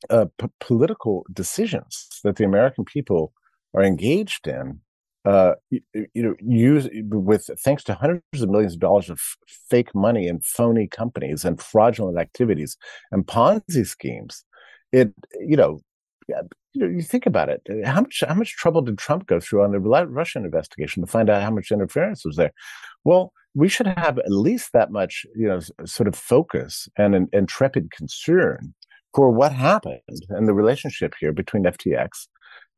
uh, p- political decisions that the American people are engaged in uh, you, you, know, use with thanks to hundreds of millions of dollars of fake money and phony companies and fraudulent activities and Ponzi schemes. It, you know, you know, you think about it. How much how much trouble did Trump go through on the Russian investigation to find out how much interference was there? Well, we should have at least that much, you know, sort of focus and an intrepid concern for what happened and the relationship here between FTX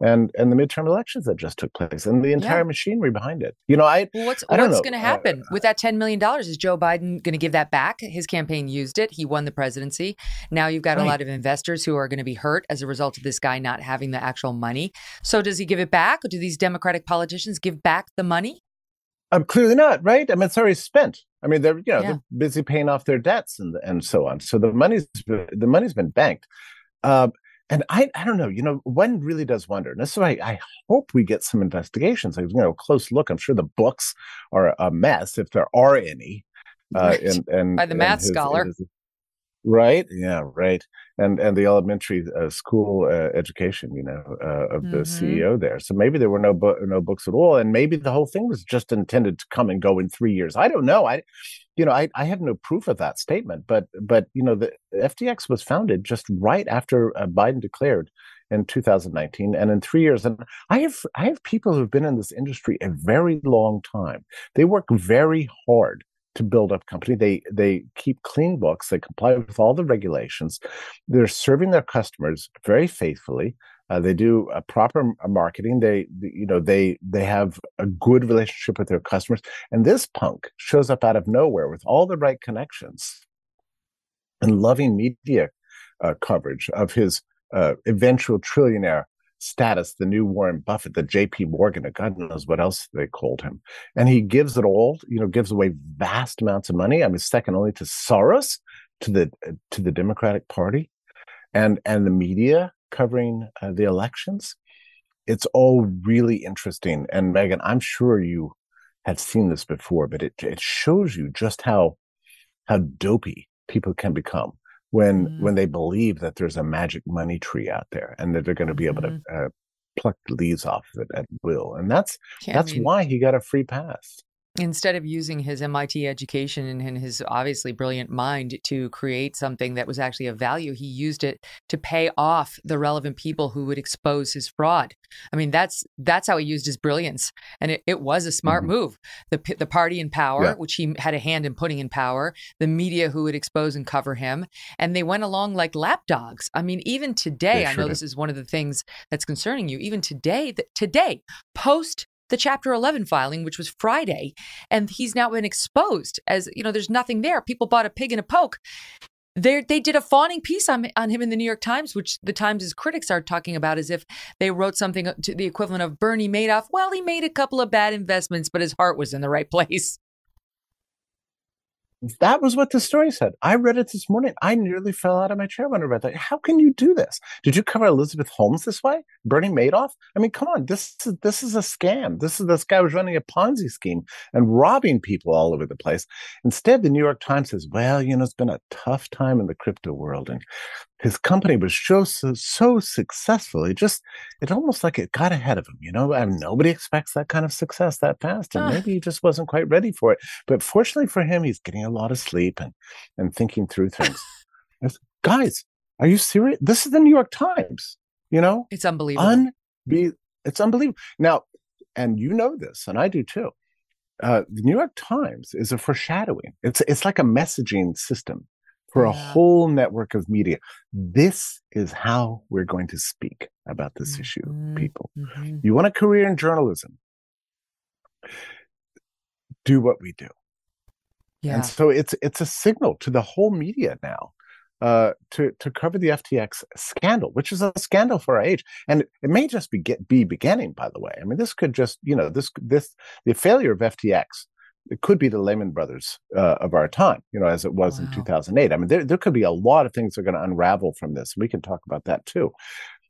and and the midterm elections that just took place and the entire yeah. machinery behind it. You know, I well, what's I what's going to happen uh, with that ten million dollars? Is Joe Biden going to give that back? His campaign used it. He won the presidency. Now you've got right. a lot of investors who are going to be hurt as a result of this guy not having the actual money. So does he give it back? Or do these Democratic politicians give back the money? Um, clearly not, right? I mean, it's already spent. I mean, they're you know yeah. they're busy paying off their debts and and so on. So the money's the money's been banked. Uh, and I, I don't know, you know, one really does wonder. And this is why I hope we get some investigations. Like, you know, a close look. I'm sure the books are a mess if there are any. Uh, and, and by the math his, scholar. His, right. Yeah. Right. And and the elementary uh, school uh, education, you know, uh, of the mm-hmm. CEO there. So maybe there were no no books at all, and maybe the whole thing was just intended to come and go in three years. I don't know. I you know, I, I have no proof of that statement, but but you know, the FTX was founded just right after uh, Biden declared in 2019, and in three years. And I have I have people who've been in this industry a very long time. They work very hard to build up company. They they keep clean books. They comply with all the regulations. They're serving their customers very faithfully. Uh, they do a proper marketing. They, you know, they they have a good relationship with their customers. And this punk shows up out of nowhere with all the right connections and loving media uh, coverage of his uh, eventual trillionaire status, the new Warren Buffett, the J.P. Morgan, or God knows what else they called him. And he gives it all. You know, gives away vast amounts of money. I mean, second only to Soros, to the to the Democratic Party, and and the media covering uh, the elections. It's all really interesting. And Megyn, I'm sure you have seen this before, but it it shows you just how how dopey people can become when mm-hmm. when they believe that there's a magic money tree out there and that they're going to be able mm-hmm. to uh, pluck leaves off of it at will. And that's yeah, that's I mean, why he got a free pass. Instead of using his MIT education and his obviously brilliant mind to create something that was actually of value, he used it to pay off the relevant people who would expose his fraud. I mean, that's that's how he used his brilliance, and it, it was a smart mm-hmm. move. The the party in power, yeah. which he had a hand in putting in power, the media who would expose and cover him, and they went along like lapdogs. I mean, even today, sure I know did. this is one of the things that's concerning you. Even today, that today, post the Chapter 11 filing, which was Friday, and he's now been exposed as, you know, there's nothing there. People bought a pig in a poke. They they did a fawning piece on on him in the New York Times, which the Times' critics are talking about as if they wrote something to the equivalent of Bernie Madoff. Well, he made a couple of bad investments, but his heart was in the right place. That was what the story said. I read it this morning. I nearly fell out of my chair when I read that. How can you do this? Did you cover Elizabeth Holmes this way? Bernie Madoff? I mean, come on. This is this is a scam. This is this guy was running a Ponzi scheme and robbing people all over the place. Instead, the New York Times says, "Well, you know, it's been a tough time in the crypto world, and his company was so so, successful. It just it almost like it got ahead of him. You know, I mean, nobody expects that kind of success that fast, and maybe he just wasn't quite ready for it. But fortunately for him, he's getting a lot of sleep and and thinking through things. Guys, are you serious? This is the New York Times. You know, it's unbelievable. Unbe- it's unbelievable. Now, and you know this, and I do too. Uh, the New York Times is a foreshadowing. It's it's like a messaging system for a whole network of media. This is how we're going to speak about this mm-hmm. issue, people. Mm-hmm. You want a career in journalism? Do what we do. Yeah. And so it's it's a signal to the whole media now uh, to to cover the FTX scandal, which is a scandal for our age, and it may just be get, be beginning. By the way, I mean this could just you know this this the failure of FTX it could be the Lehman Brothers uh, of our time, you know, as it was wow. in 2008. I mean, there, there could be a lot of things that are going to unravel from this. We can talk about that too.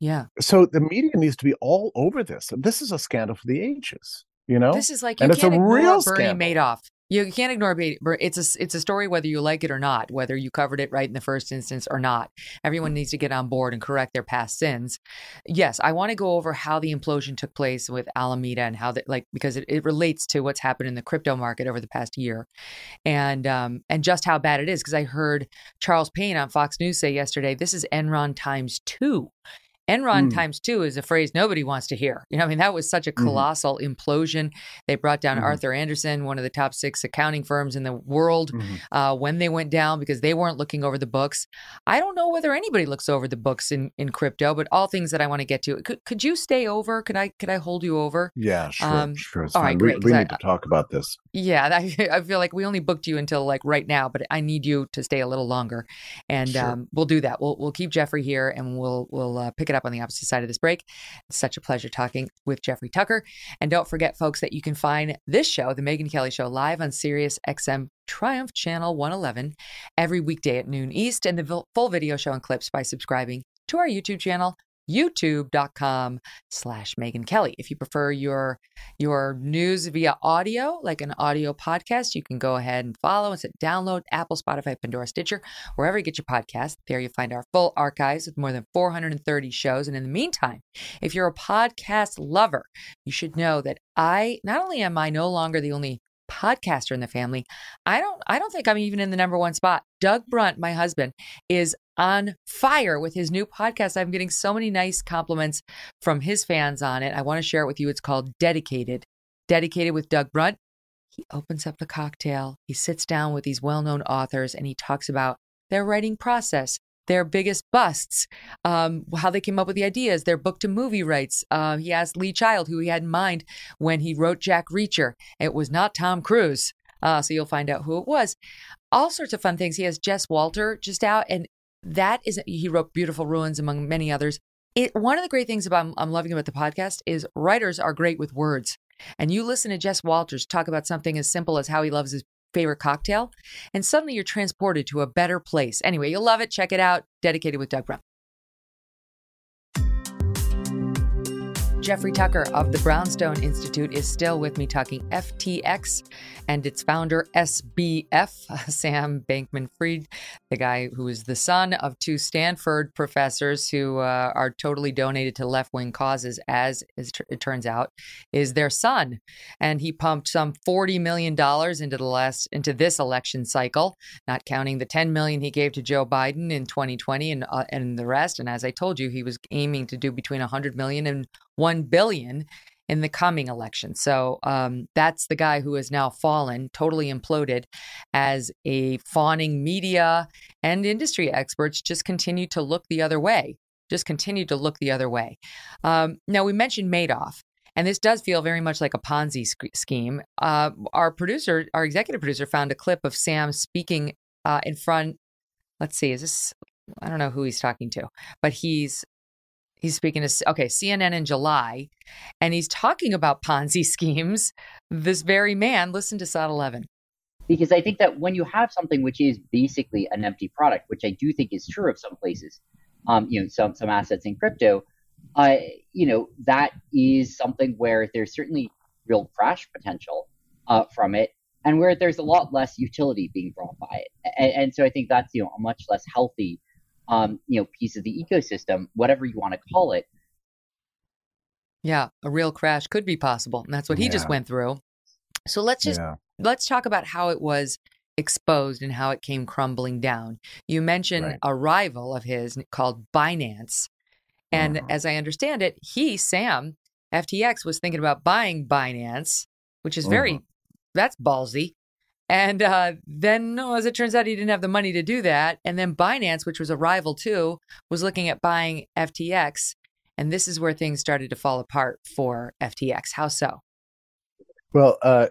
Yeah. So the media needs to be all over this. This is a scandal for the ages, you know? This is like, you and can't it's a real Bernie scandal. Madoff. You can't ignore it. it's a it's a story whether you like it or not, whether you covered it right in the first instance or not. Everyone needs to get on board and correct their past sins. Yes, I want to go over how the implosion took place with Alameda and how that like because it, it relates to what's happened in the crypto market over the past year, and um and just how bad it is. Because I heard Charles Payne on Fox News say yesterday, this is Enron times two. Enron mm. times two is a phrase nobody wants to hear. You know, I mean, that was such a mm-hmm. colossal mm-hmm. implosion. They brought down mm-hmm. Arthur Andersen, one of the top six accounting firms in the world, mm-hmm. uh, when they went down because they weren't looking over the books. I don't know whether anybody looks over the books in, in crypto, but all things that I want to get to. Could, could you stay over? Could I could I hold you over? Yeah, sure, um, sure. All right, great. We, we need I, to talk about this. Yeah, I, I, feel like we only booked you until like right now, but I need you to stay a little longer, and sure. um, we'll do that. We'll we'll keep Jeffrey here, and we'll we'll uh, pick it up on the opposite side of this break. It's such a pleasure talking with Jeffrey Tucker. And don't forget, folks, that you can find this show, The Megyn Kelly Show, live on Sirius XM Triumph Channel 111 every weekday at noon East, and the full video show and clips by subscribing to our YouTube channel youtube.com slash Megyn Kelly. If you prefer your your news via audio, like an audio podcast, you can go ahead and follow us at download Apple, Spotify, Pandora, Stitcher, wherever you get your podcast. There you'll find our full archives with more than 430 shows. And in the meantime, if you're a podcast lover, you should know that I not only am I no longer the only podcaster in the family. I don't I don't think I'm even in the number one spot. Doug Brunt, my husband, is on fire with his new podcast. I'm getting so many nice compliments from his fans on it. I want to share it with you. It's called Dedicated. Dedicated with Doug Brunt. He opens up the cocktail. He sits down with these well-known authors and he talks about their writing process, their biggest busts, um, how they came up with the ideas, their book to movie rights. Uh, he asked Lee Child who he had in mind when he wrote Jack Reacher. It was not Tom Cruise. Uh, so you'll find out who it was. All sorts of fun things. He has Jess Walter just out, and that is he wrote Beautiful Ruins among many others. It, one of the great things about I'm loving about the podcast is writers are great with words. And you listen to Jess Walters talk about something as simple as how he loves his favorite cocktail, and suddenly you're transported to a better place. Anyway, you'll love it. Check it out. Dedicated with Doug Brunt. Jeffrey Tucker of the Brownstone Institute is still with me talking FTX and its founder, SBF, Sam Bankman Fried, the guy who is the son of two Stanford professors who uh, are totally donated to left wing causes, as it turns out, is their son. And he pumped some $40 million into the last into this election cycle, not counting the 10 million he gave to Joe Biden in 2020 and, uh, and the rest. And as I told you, he was aiming to do between 100 million and 1 billion in the coming election. So um, that's the guy who has now fallen, totally imploded, as a fawning media and industry experts just continue to look the other way. Just continue to look the other way. Um, now, we mentioned Madoff. And this does feel very much like a Ponzi scheme. Uh, our producer, our executive producer, found a clip of Sam speaking uh, in front. Let's see, is this? I don't know who he's talking to, but he's He's speaking to okay CNN in July, and he's talking about Ponzi schemes. This very man. Listen to Sot 11. Because I think that when you have something which is basically an empty product, which I do think is true of some places, um, you know, some some assets in crypto, uh, you know, that is something where there's certainly real crash potential uh, from it, and where there's a lot less utility being brought by it. And, and so I think that's you know a much less healthy um, you know, piece of the ecosystem, whatever you want to call it. Yeah, a real crash could be possible. And that's what he yeah. just went through. So let's just yeah. let's talk about how it was exposed and how it came crumbling down. You mentioned right. a rival of his called Binance. And mm-hmm. as I understand it, he, Sam, FTX was thinking about buying Binance, which is very mm-hmm. that's ballsy. And uh, then, no, as it turns out, he didn't have the money to do that. And then Binance, which was a rival too, was looking at buying FTX. And this is where things started to fall apart for FTX. How so? Well, uh,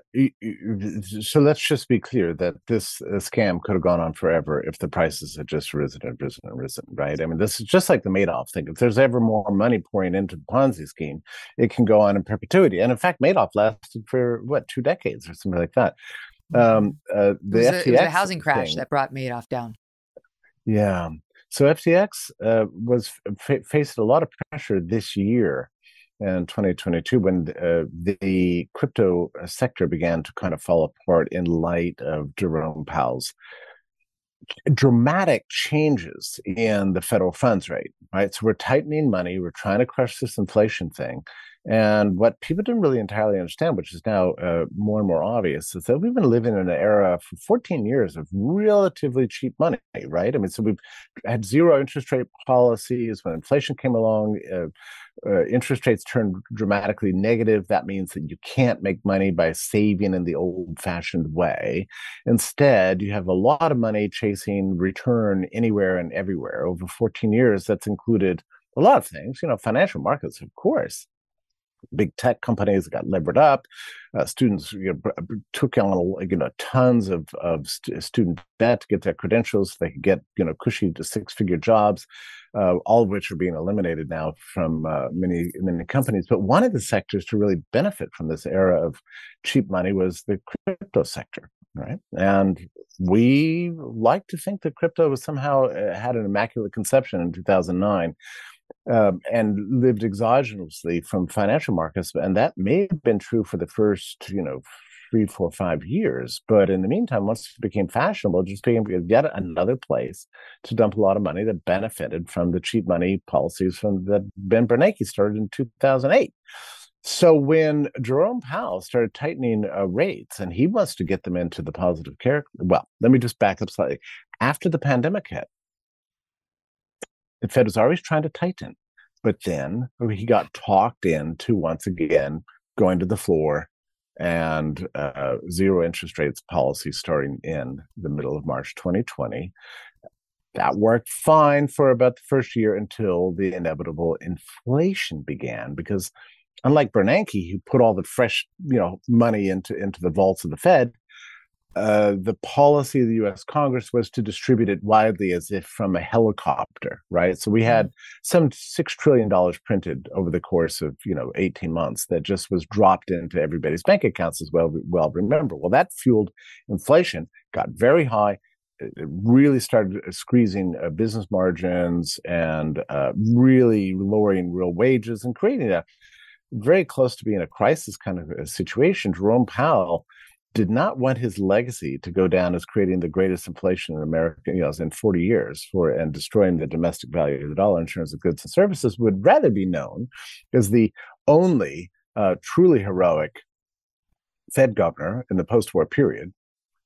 so let's just be clear that this uh, scam could have gone on forever if the prices had just risen and risen and risen, right? I mean, this is just like the Madoff thing. If there's ever more money pouring into the Ponzi scheme, it can go on in perpetuity. And in fact, Madoff lasted for what two decades or something like that. Um, uh, the it was, FTX a, it was a housing crash thing, that brought Madoff down. Yeah. So FTX uh, was f- faced a lot of pressure this year in 2022 when uh, the crypto sector began to kind of fall apart in light of Jerome Powell's dramatic changes in the federal funds rate, right? So we're tightening money, we're trying to crush this inflation thing. And what people didn't really entirely understand, which is now uh, more and more obvious, is that we've been living in an era for 14 years of relatively cheap money, right? I mean, so we've had zero interest rate policies. When inflation came along, uh, uh, interest rates turned dramatically negative. That means that you can't make money by saving in the old fashioned way. Instead, you have a lot of money chasing return anywhere and everywhere. Over 14 years, that's included a lot of things, you know, financial markets, of course big tech companies got levered up. Uh, students you know, took on you know tons of of st- student debt to get their credentials. So they could get you know cushy to six figure jobs, uh, all of which are being eliminated now from uh, many many companies. But one of the sectors to really benefit from this era of cheap money was the crypto sector, right? And we like to think that crypto was somehow uh, had an immaculate conception in 2009 um, and lived exogenously from financial markets. And that may have been true for the first, you know, three, four, five years. But in the meantime, once it became fashionable, it just became yet another place to dump a lot of money that benefited from the cheap money policies from that Ben Bernanke started in 2008. So when Jerome Powell started tightening uh, rates, and he wants to get them into the positive character. Well, let me just back up slightly. After the pandemic hit, the Fed was always trying to tighten, but then he got talked into once again going to the floor and uh, zero interest rates policy starting in the middle of March 2020. That worked fine for about the first year until the inevitable inflation began, because unlike Bernanke, who put all the fresh, you know, money into into the vaults of the Fed, uh, the policy of the U.S. Congress was to distribute it widely as if from a helicopter, right? So we mm-hmm. had some six trillion dollars printed over the course of you know eighteen months that just was dropped into everybody's bank accounts as well. Well, remember, well that fueled inflation, got very high. It really started squeezing uh, business margins and uh, really lowering real wages and creating a very close to being a crisis kind of a situation, Jerome Powell did not want his legacy to go down as creating the greatest inflation in America, you know, in 40 years for and destroying the domestic value of the dollar in terms of goods and services would rather be known as the only uh, truly heroic Fed governor in the post-war period,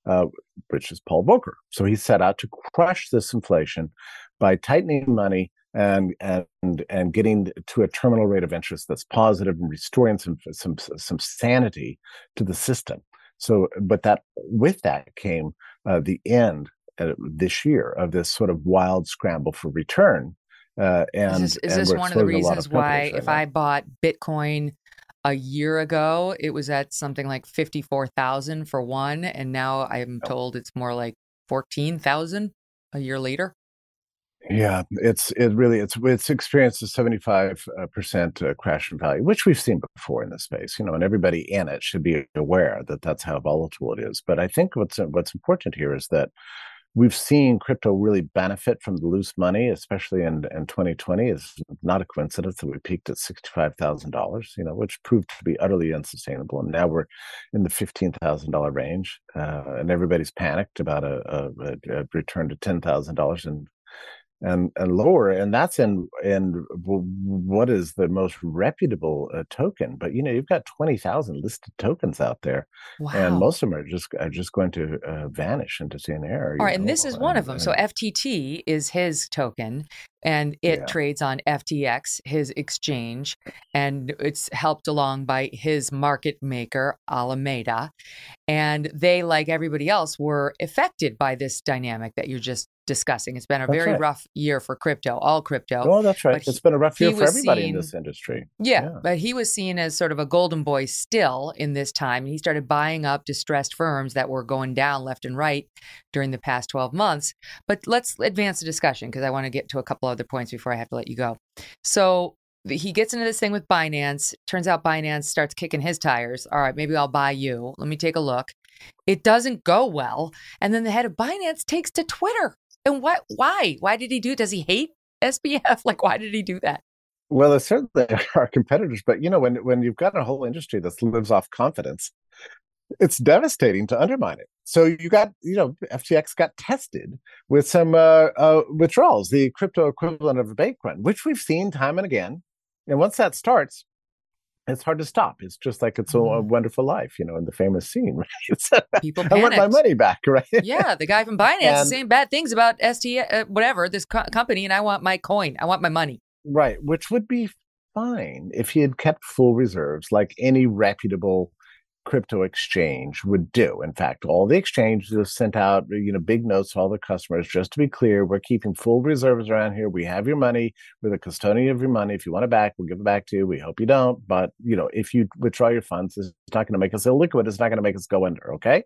uh, which is Paul Volcker. So he set out to crush this inflation by tightening money and and and getting to a terminal rate of interest that's positive and restoring some some some sanity to the system. So, but that with that came uh, the end uh, this year of this sort of wild scramble for return. Uh, and is this, is this one of the reasons of why, right if now. I bought Bitcoin a year ago, it was at something like fifty-four thousand for one, and now I'm told it's more like fourteen thousand a year later. Yeah, it's it really it's it's experienced a seventy five percent uh, crash in value, which we've seen before in this space. You know, and everybody in it should be aware that that's how volatile it is. But I think what's what's important here is that we've seen crypto really benefit from the loose money, especially in in twenty twenty. It's not a coincidence that we peaked at sixty five thousand dollars, you know, which proved to be utterly unsustainable. And now we're in the fifteen thousand dollar range, uh, and everybody's panicked about a, a, a return to ten thousand dollars and and and lower and that's in in what is the most reputable uh, token but you know you've got 20,000 listed tokens out there Wow. and most of them are just are just going to uh, vanish into thin air All right, you and this is one of them. and- So FTT is his token, and it Yeah. trades on FTX, his exchange, and it's helped along by his market maker Alameda. And they, like everybody else, were affected by this dynamic that you're just discussing. It's been a That's very right. rough year for crypto, all crypto. oh that's right but he- it's been a rough year for everybody seen- in this industry Yeah, but he was seen as sort of a golden boy still in this time. He started buying up distressed firms that were going down left and right during the past 12 months. But let's advance the discussion because I want to get to a couple other points before I have to let you go. So he gets into this thing with Binance. Turns out Binance starts kicking his tires. All right, maybe I'll buy you. Let me take a look. It doesn't go well. And then the head of Binance takes to Twitter. And what why? Why did he do Does he hate SBF? Like why did he do that? well they certainly are competitors but you know when when you've got a whole industry that lives off confidence it's devastating to undermine it. So you got, you know, FTX got tested with some uh, uh, withdrawals, the crypto equivalent of a bank run, which we've seen time and again. And once that starts, it's hard to stop. It's just like it's a, a wonderful life, you know, in the famous scene, right? People I want my money back, right? yeah, the guy from Binance is saying bad things about ST, uh, whatever, this co- company, and I want my coin. I want my money. Right, which would be fine if he had kept full reserves like any reputable crypto exchange would do. In fact, all the exchanges have sent out, you know, big notes to all their customers, just to be clear, we're keeping full reserves around here. We have your money. We're the custodian of your money. If you want it back, we'll give it back to you. We hope you don't. But, you know, if you withdraw your funds, it's not going to make us illiquid. It's not going to make us go under, okay?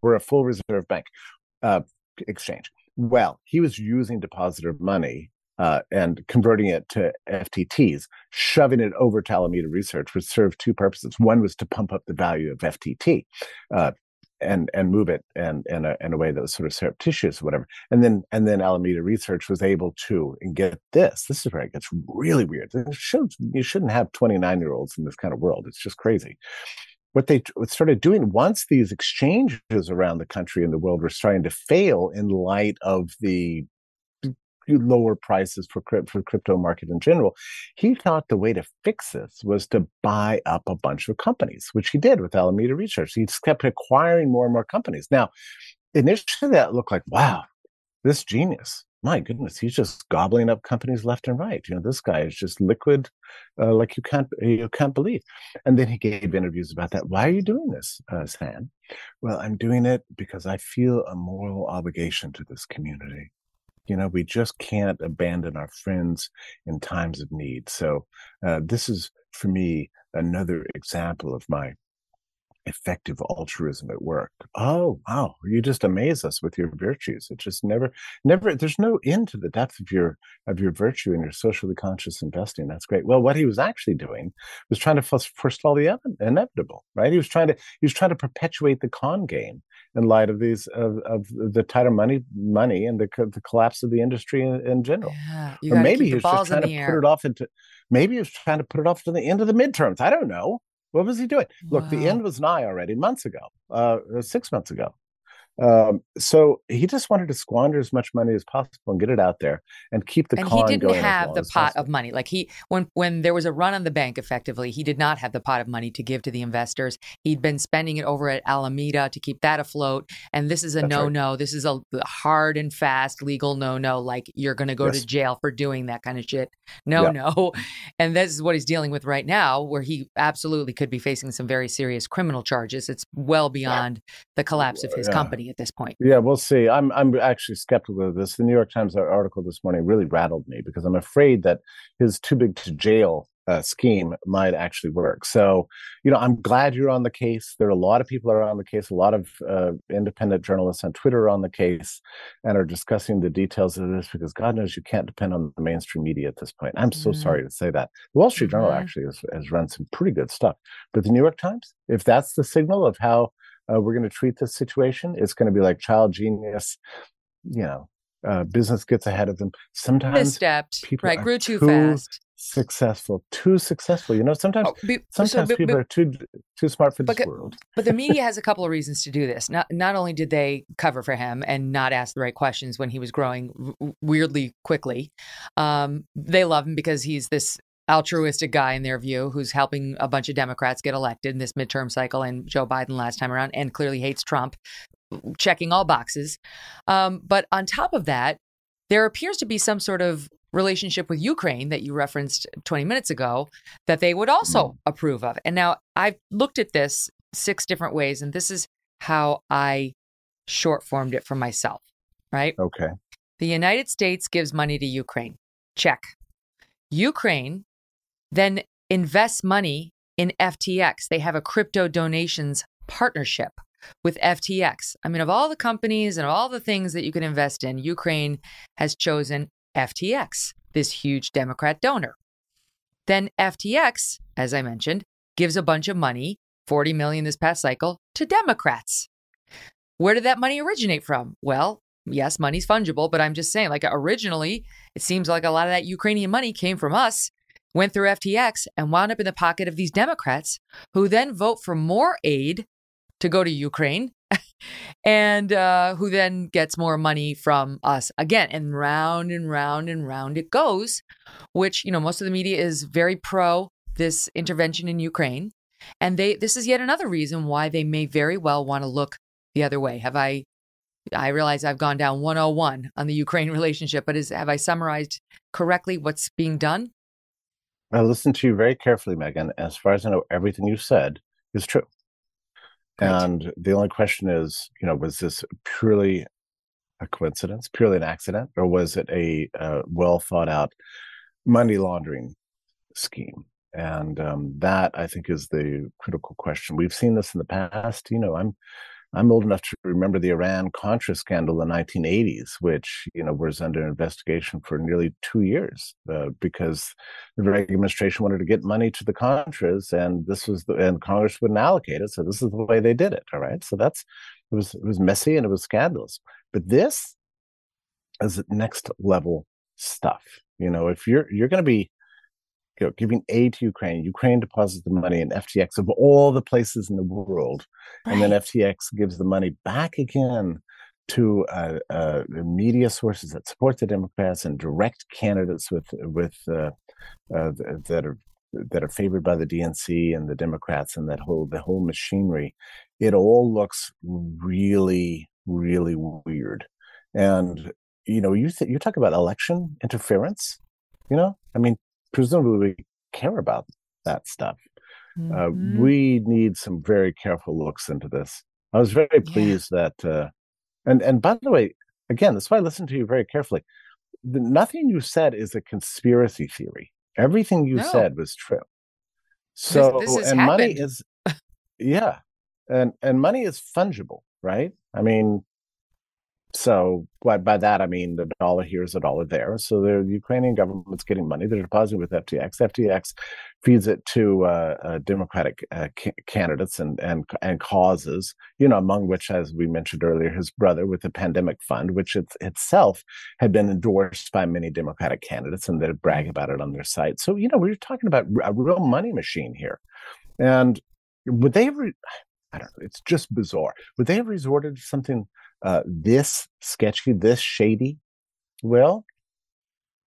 We're a full reserve bank uh, exchange. Well, he was using depositor money uh, and converting it to FTTs, shoving it over to Alameda Research, which served two purposes. One was to pump up the value of FTT. Uh, and and move it and in a, in a way that was sort of surreptitious or whatever and then and then alameda research was able to and get this this is where it gets really weird shows you shouldn't have 29 year olds in this kind of world it's just crazy. what they started doing once these exchanges around the country and the world were starting to fail in light of the lower prices for for crypto market in general he thought the way to fix this was to buy up a bunch of companies which he did with alameda research. He kept acquiring more and more companies. Now initially that looked like wow this genius. My goodness he's just gobbling up companies left and right. You know this guy is just liquid uh, like you can't you can't believe. And then he gave interviews about that. Why are you doing this uh, stan well i'm doing it because i feel a moral obligation to this community you know we just can't abandon our friends in times of need. So uh, this is for me another example of my effective altruism at work. Oh wow you just amaze us with your virtues. It just never never there's no end to the depth of your of your virtue and your socially conscious investing. That's great. Well what he was actually doing was trying to forestall the inevitable right? He was trying to he was trying to perpetuate the con game in light of these of, of the tighter money money and the, the collapse of the industry in, in general. Yeah, or maybe he was just trying to the put it off into Maybe he was trying to put it off to the end of the midterms. I don't know. What was he doing? Wow. Look, the end was nigh already months ago, uh, six months ago. Um, so he just wanted to squander as much money as possible and get it out there and keep the and he didn't have the pot possible. of money like he when when there was a run on the bank effectively he did not have the pot of money to give to the investors he'd been spending it over at alameda to keep that afloat and this is a That's no right. no this is a hard and fast legal no no like you're going to go Yes. to jail for doing that kind of shit no Yeah. no and this is what he's dealing with right now where he absolutely could be facing some very serious criminal charges it's well beyond the collapse of his Yeah. company at this point Yeah, we'll see. I'm I'm actually skeptical of this. The New York Times article this morning really rattled me because I'm afraid that his too big to jail uh, scheme might actually work. So, you know, I'm glad you're on the case. There are a lot of people are on the case. A lot of uh, independent journalists on Twitter are on the case and are discussing the details of this because God knows you can't depend on the mainstream media at this point. I'm so Mhm. sorry to say that. The Wall Street Journal Mhm. actually has, has run some pretty good stuff, but the New York Times, if that's the signal of how uh, we're going to treat this situation. It's going to be like child genius, you know, uh, business gets ahead of them. Sometimes misstepped people right are grew too, too fast successful, too successful. You know, sometimes Oh, be- so sometimes be- people be- are too too smart for But this ca- world. But the media has a couple of reasons to do this. Not not only did they cover for him and not ask the right questions when he was growing w- weirdly quickly, um, they love him because he's this altruistic guy in their view who's helping a bunch of Democrats get elected in this midterm cycle and Joe Biden last time around and clearly hates Trump, checking all boxes. Um, but on top of that, there appears to be some sort of relationship with Ukraine that you referenced 20 minutes ago that they would also approve of. And now I've looked at this six different ways, and this is how I short formed it for myself, right? Okay. The United States gives money to Ukraine. Check. Ukraine then invest money in FTX. They have a crypto donations partnership with FTX. I mean, of all the companies and all the things that you can invest in, Ukraine has chosen FTX, this huge Democrat donor. Then FTX, as I mentioned, gives a bunch of money, 40 million this past cycle, to Democrats. Where did that money originate from? Well, yes, money's fungible, but I'm just saying, like originally, it seems like a lot of that Ukrainian money came from us, went through FTX, and wound up in the pocket of these Democrats who then vote for more aid to go to Ukraine and uh, who then gets more money from us again. And round and round and round it goes, which, you know, most of the media is very pro this intervention in Ukraine. And they this is yet another reason why they may very well want to look the other way. Have I I realize I've gone down 101 on the Ukraine relationship, but is have I summarized correctly what's being done? I listened to you very carefully, Megyn. As far as I know, everything you said is true. And the only question is, you know, was this purely a coincidence, purely an accident, or was it a uh, well thought out money laundering scheme? And um, that I think is the critical question. We've seen this in the past. You know, I'm I'm old enough to remember the Iran Contra scandal in the 1980s, which you know was under investigation for nearly two years uh, because the Reagan administration wanted to get money to the Contras, and this was the and Congress wouldn't allocate it, so this is the way they did it. All right, so that's it was it was messy and it was scandalous, but this is next level stuff. You know, if you're you're going to be you know, giving aid to Ukraine. Ukraine deposits the money in FTX of all the places in the world, and then FTX gives the money back again to uh, uh, media sources that support the Democrats and direct candidates with with uh, uh, that are that are favored by the DNC and the Democrats and that whole the whole machinery. It all looks really really weird, and you know you th- you talk about election interference. You know, I mean, presumably we care about that stuff. Uh, we need some very careful looks into this. I was very pleased that, uh, and and by the way, again, that's why I listened to you very carefully. The, nothing you said is a conspiracy theory. Everything you No. said was true. So this has and money is, yeah, and and money is fungible, right? I mean, so by, by that I mean the dollar here is a dollar there. So the Ukrainian government's getting money. They're depositing with FTX. FTX feeds it to uh, uh, Democratic uh, ca- candidates and and and causes. You know, among which, as we mentioned earlier, his brother with the pandemic fund, which it, itself had been endorsed by many Democratic candidates, and they brag about it on their site. So you know, we're talking about a real money machine here. And would they ever? I don't know. It's just bizarre. Would they have resorted to something uh, this sketchy, this shady? Well,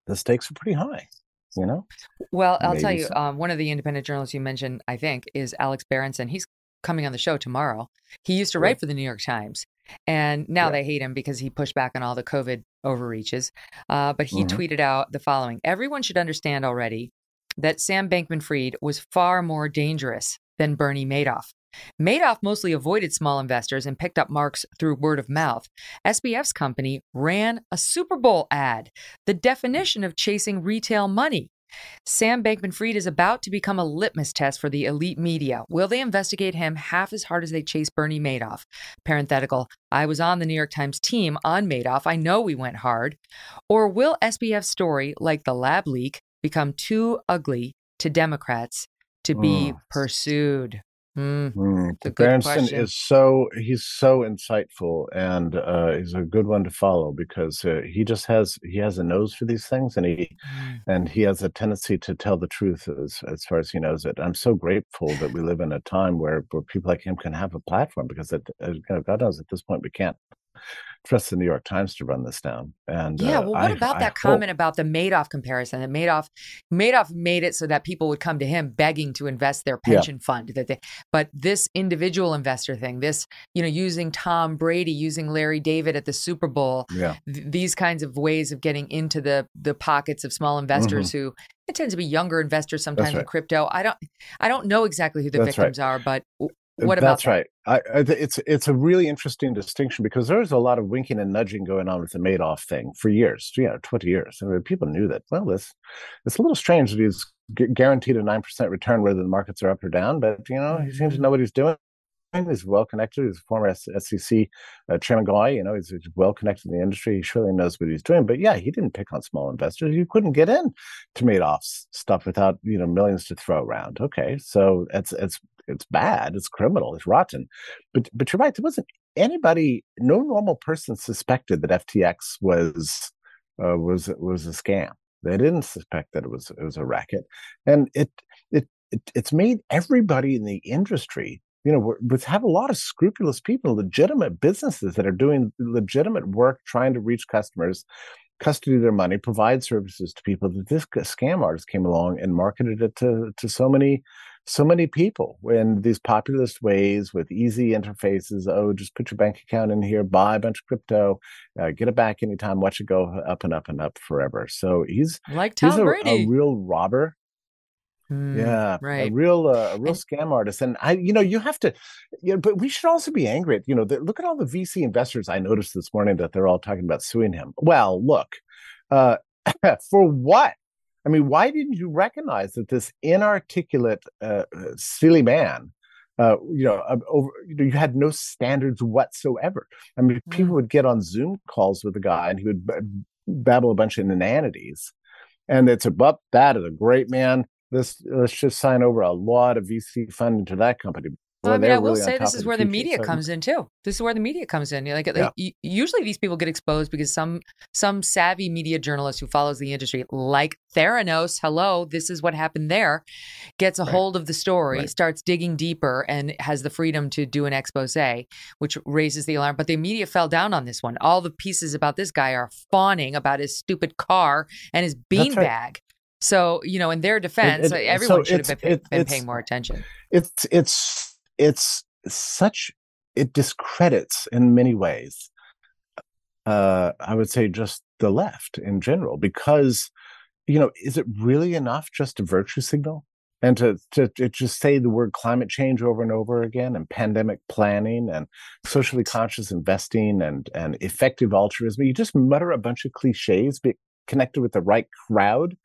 the stakes are pretty high. You know. Well, I'll Maybe tell you. So. Um, one of the independent journalists you mentioned, I think, is Alex Berenson. He's coming on the show tomorrow. He used to write for the New York Times, and now yeah. they hate him because he pushed back on all the COVID overreaches. Uh, but he mm-hmm. tweeted out the following: Everyone should understand already that Sam Bankman-Fried was far more dangerous than Bernie Madoff. Madoff mostly avoided small investors and picked up marks through word of mouth. SBF's company ran a Super Bowl ad, the definition of chasing retail money. Sam Bankman Fried is about to become a litmus test for the elite media. Will they investigate him half as hard as they chase Bernie Madoff? Parenthetical, I was on the New York Times team on Madoff. I know we went hard. Or will SBF's story, like the lab leak, become too ugly to Democrats to be mm. pursued? Mm, mm. Berenson is so he's so insightful and uh, he's a good one to follow because uh, he just has he has a nose for these things and he mm. and he has a tendency to tell the truth as as far as he knows it. I'm so grateful that we live in a time where where people like him can have a platform because it, uh, God knows at this point we can't trust the New York Times to run this down. And yeah, uh, well, what I, about that I comment hope... about the Madoff comparison? That Madoff Madoff made it so that people would come to him begging to invest their pension yeah. fund. That they, but this individual investor thing, this you know, using Tom Brady, using Larry David at the Super Bowl, yeah. th- these kinds of ways of getting into the the pockets of small investors mm-hmm. who it tends to be younger investors sometimes right. in crypto. I don't I don't know exactly who the That's victims right. are, but what about that's that? right I, I, it's it's a really interesting distinction because there was a lot of winking and nudging going on with the Madoff thing for years, you know, twenty years. I mean, people knew that. Well, this it's a little strange that he's guaranteed a nine percent return whether the markets are up or down, but you know, he seems to know mm. what he's doing. He's well connected. He's a former SEC uh, chairman guy. You know, he's, he's well connected in the industry. He surely knows what he's doing. But yeah, he didn't pick on small investors. You couldn't get in to Madoff's stuff without you know millions to throw around. Okay, so it's it's it's bad. It's criminal. It's rotten. But but you're right. There wasn't anybody. No normal person suspected that FTX was uh, was was a scam. They didn't suspect that it was it was a racket, and it it, it it's made everybody in the industry you know, we have a lot of scrupulous people, legitimate businesses that are doing legitimate work, trying to reach customers, custody their money, provide services to people. That this scam artist came along and marketed it to to so many so many people in these populist ways with easy interfaces. Oh, just put your bank account in here, buy a bunch of crypto, uh, get it back anytime, watch it go up and up and up forever. So he's like Tom he's a, Brady. a real robber. Mm, yeah, right. A real, uh, a real scam artist, and I, you know, you have to, you know, but we should also be angry at, you know, the, look at all the VC investors. I noticed this morning that they're all talking about suing him. Well, look, uh, for what? I mean, why didn't you recognize that this inarticulate, uh, silly man, uh, you know, uh, over, you know, you had no standards whatsoever. I mean, mm. people would get on Zoom calls with a guy and he would b- babble a bunch of inanities, and it's about that is a great man. This let's just sign over a lot of VC funding to that company well, I mean, I will really say this is where the media comes in too. This is where the media comes in. Like, yeah. like, usually these people get exposed because some some savvy media journalist who follows the industry, like Theranos, hello, this is what happened there, gets a right. hold of the story, right. starts digging deeper, and has the freedom to do an expose, which raises the alarm. But the media fell down on this one. All the pieces about this guy are fawning about his stupid car and his beanbag. Right. So, you know, in their defense, it, it, everyone so should have been, been paying more attention. It's it's it's such it discredits in many ways uh i would say just the left in general because you know is it really enough just to virtue signal and to, to, to just say the word climate change over and over again and pandemic planning and socially conscious investing and and effective altruism you just mutter a bunch of cliches be connected with the right crowd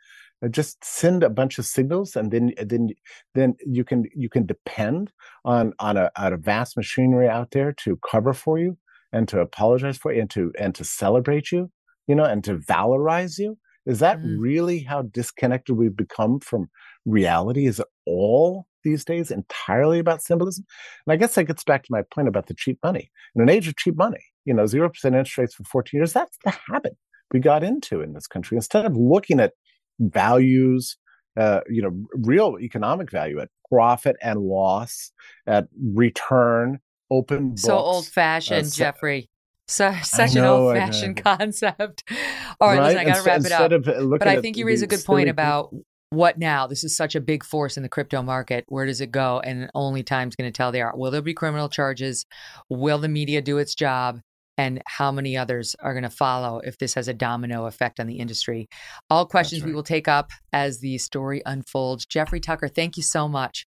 just send a bunch of signals and then then then you can you can depend on on a, on a vast machinery out there to cover for you and to apologize for you and to and to celebrate you, you know, and to valorize you? Is that mm. really how disconnected we've become from reality? Is it all these days entirely about symbolism? And I guess that gets back to my point about the cheap money. In an age of cheap money, you know, 0% interest rates for 14 years, that's the habit we got into in this country. Instead of looking at values, uh, you know, real economic value at profit and loss, at return, open books, So old fashioned, uh, Jeffrey. So, such know, an old fashioned concept. All right, right? listen, I got to wrap it up. But I think you raise a good point about what now? This is such a big force in the crypto market. Where does it go? And only time's going to tell there. Will there be criminal charges? Will the media do its job? And how many others are going to follow if this has a domino effect on the industry? All questions right. we will take up as the story unfolds. Jeffrey Tucker, thank you so much.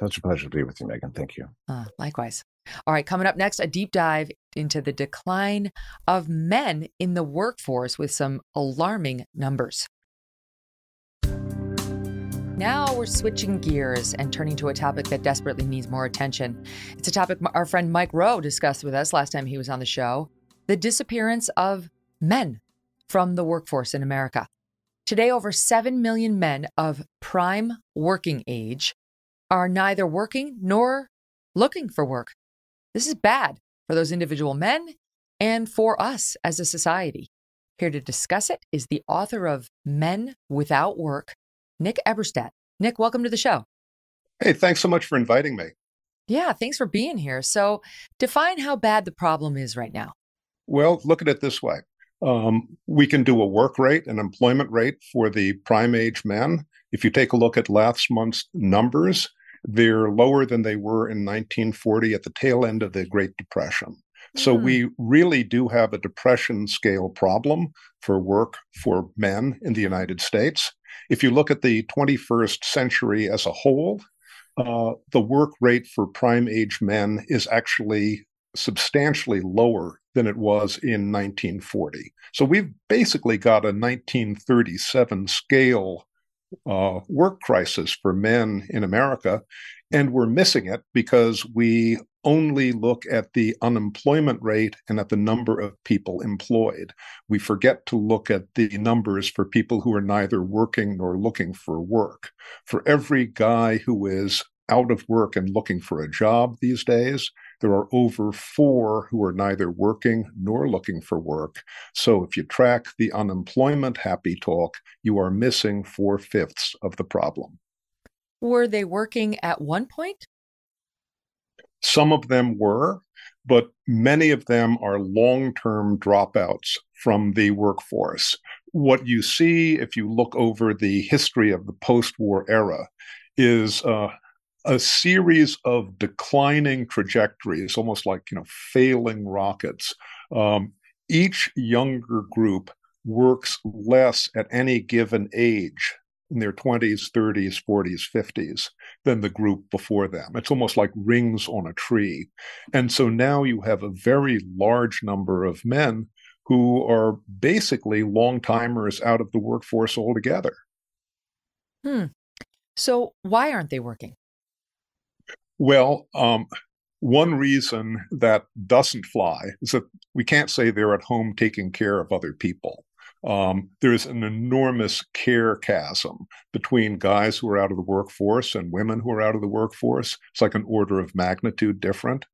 Such a pleasure to be with you, Megyn. Thank you. Uh, likewise. All right, coming up next, a deep dive into the decline of men in the workforce with some alarming numbers. Now we're switching gears and turning to a topic that desperately needs more attention. It's a topic our friend Mike Rowe discussed with us last time he was on the show the disappearance of men from the workforce in America. Today, over 7 million men of prime working age are neither working nor looking for work. This is bad for those individual men and for us as a society. Here to discuss it is the author of Men Without Work Nick Eberstadt. Nick, welcome to the show. Hey, thanks so much for inviting me. Yeah, thanks for being here. So, define how bad the problem is right now. Well, look at it this way um, we can do a work rate, an employment rate for the prime age men. If you take a look at last month's numbers, they're lower than they were in 1940 at the tail end of the Great Depression. So mm. we really do have a depression scale problem for work for men in the United States. If you look at the 21st century as a whole, uh, the work rate for prime age men is actually substantially lower than it was in 1940. So we've basically got a 1937 scale uh, work crisis for men in America, and we're missing it because we only look at the unemployment rate and at the number of people employed. We forget to look at the numbers for people who are neither working nor looking for work. For every guy who is out of work and looking for a job these days, there are over four who are neither working nor looking for work. So if you track the unemployment happy talk, you are missing four fifths of the problem. Were they working at one point? Some of them were, but many of them are long term dropouts from the workforce. What you see if you look over the history of the post war era is uh, a series of declining trajectories, almost like you know failing rockets. Um, each younger group works less at any given age in their 20s, 30s, 40s, 50s than the group before them. It's almost like rings on a tree. And so now you have a very large number of men who are basically long timers out of the workforce altogether. Hmm. So why aren't they working? Well, um, one reason that doesn't fly is that we can't say they're at home taking care of other people. Um, there's an enormous care chasm between guys who are out of the workforce and women who are out of the workforce. It's like an order of magnitude different.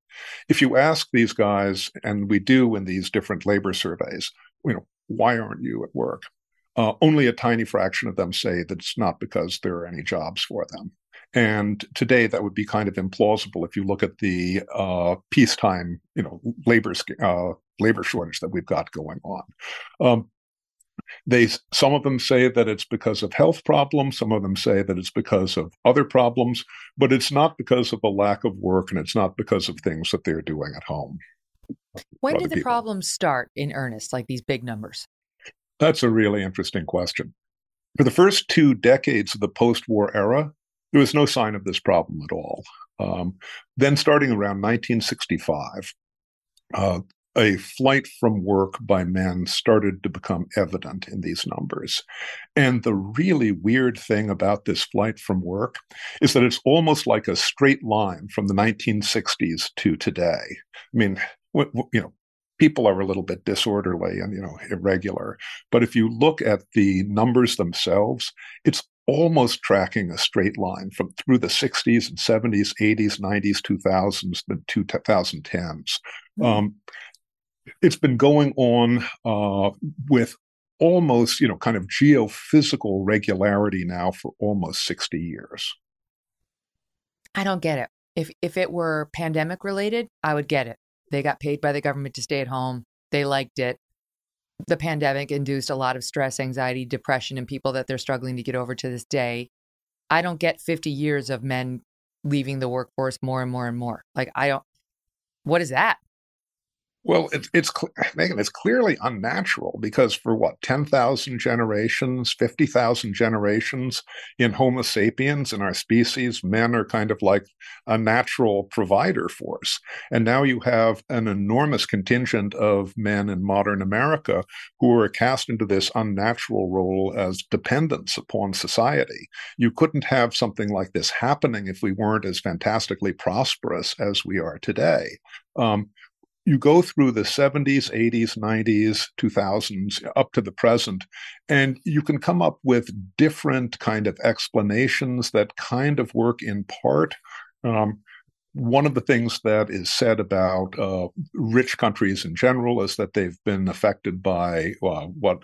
If you ask these guys, and we do in these different labor surveys, you know, why aren't you at work? Uh, only a tiny fraction of them say that it's not because there are any jobs for them. And today, that would be kind of implausible if you look at the uh, peacetime, you know, labor uh, labor shortage that we've got going on. Um, they some of them say that it's because of health problems some of them say that it's because of other problems but it's not because of a lack of work and it's not because of things that they're doing at home when did the people. problems start in earnest like these big numbers that's a really interesting question for the first two decades of the post-war era there was no sign of this problem at all um, then starting around 1965 uh, a flight from work by men started to become evident in these numbers. And the really weird thing about this flight from work is that it's almost like a straight line from the 1960s to today. I mean, you know, people are a little bit disorderly and you know irregular but if you look at the numbers themselves it's almost tracking a straight line from through the 60s and 70s 80s 90s 2000s the 2010s mm-hmm. um, it's been going on uh, with almost you know kind of geophysical regularity now for almost 60 years i don't get it if if it were pandemic related i would get it they got paid by the government to stay at home. They liked it. The pandemic induced a lot of stress, anxiety, depression in people that they're struggling to get over to this day. I don't get 50 years of men leaving the workforce more and more and more. Like, I don't, what is that? Well, it, it's Megyn, it's clearly unnatural because for what ten thousand generations, fifty thousand generations in Homo sapiens in our species, men are kind of like a natural provider force, and now you have an enormous contingent of men in modern America who are cast into this unnatural role as dependents upon society. You couldn't have something like this happening if we weren't as fantastically prosperous as we are today. Um, you go through the 70s, 80s, 90s, 2000s up to the present, and you can come up with different kind of explanations that kind of work in part. Um, one of the things that is said about uh, rich countries in general is that they've been affected by uh, what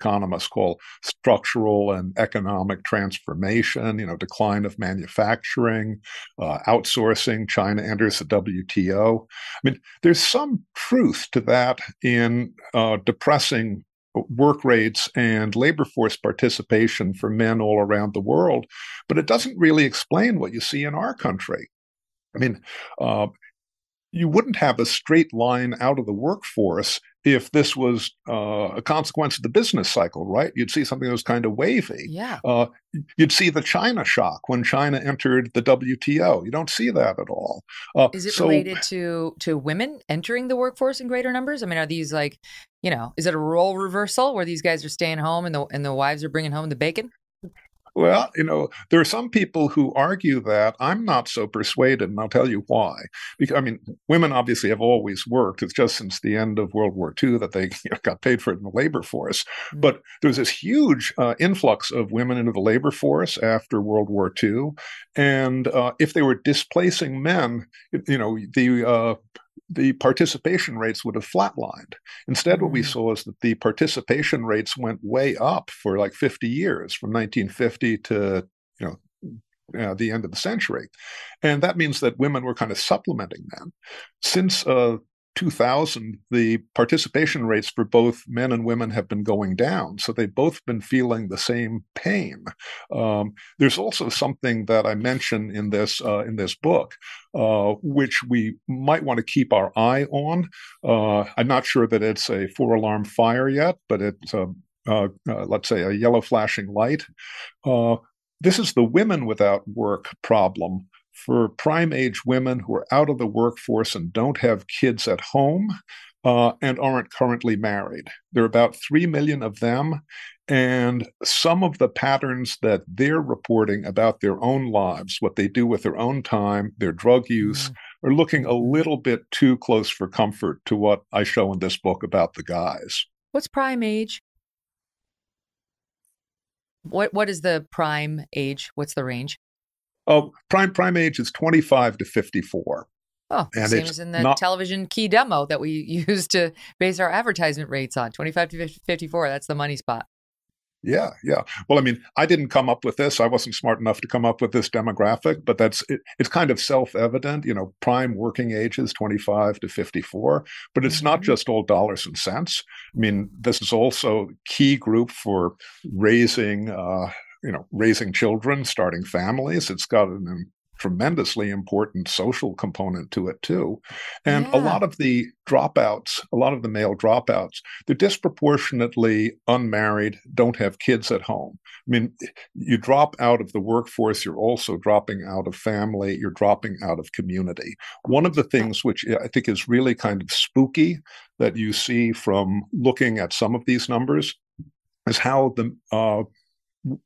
economists call structural and economic transformation, you know, decline of manufacturing, uh, outsourcing. China enters the WTO. I mean, there's some truth to that in uh, depressing work rates and labor force participation for men all around the world, but it doesn't really explain what you see in our country. I mean, uh, you wouldn't have a straight line out of the workforce if this was uh, a consequence of the business cycle, right? You'd see something that was kind of wavy. Yeah. Uh, you'd see the China shock when China entered the WTO. You don't see that at all. Uh, is it so, related to to women entering the workforce in greater numbers? I mean, are these like, you know, is it a role reversal where these guys are staying home and the and the wives are bringing home the bacon? Well, you know, there are some people who argue that. I'm not so persuaded, and I'll tell you why. Because I mean, women obviously have always worked. It's just since the end of World War II that they you know, got paid for it in the labor force. Mm-hmm. But there's this huge uh, influx of women into the labor force after World War II, and uh, if they were displacing men, you know, the uh, the participation rates would have flatlined. Instead, what we mm. saw is that the participation rates went way up for like 50 years, from 1950 to you know uh, the end of the century. And that means that women were kind of supplementing men. Since uh, 2000, the participation rates for both men and women have been going down. So they've both been feeling the same pain. Um, there's also something that I mention in this uh, in this book, uh, which we might want to keep our eye on. Uh, I'm not sure that it's a four alarm fire yet, but it's a uh, uh, let's say a yellow flashing light. Uh, this is the women without work problem for prime age women who are out of the workforce and don't have kids at home uh, and aren't currently married. There are about 3 million of them. And some of the patterns that they're reporting about their own lives, what they do with their own time, their drug use, mm-hmm. are looking a little bit too close for comfort to what I show in this book about the guys. What's prime age? What what is the prime age? What's the range? Oh, prime prime age is 25 to 54. Oh, and same as in the not, television key demo that we use to base our advertisement rates on 25 to 54. That's the money spot. Yeah, yeah. Well, I mean, I didn't come up with this. I wasn't smart enough to come up with this demographic, but that's it, it's kind of self-evident. You know, prime working age is 25 to 54, but it's mm-hmm. not just all dollars and cents. I mean, this is also key group for raising uh, you know raising children starting families it's got an tremendously important social component to it too. And yeah. a lot of the dropouts a lot of the male dropouts they're disproportionately unmarried don't have kids at home. I mean you drop out of the workforce you're also dropping out of family you're dropping out of community. One of the things which i think is really kind of spooky that you see from looking at some of these numbers is how the uh,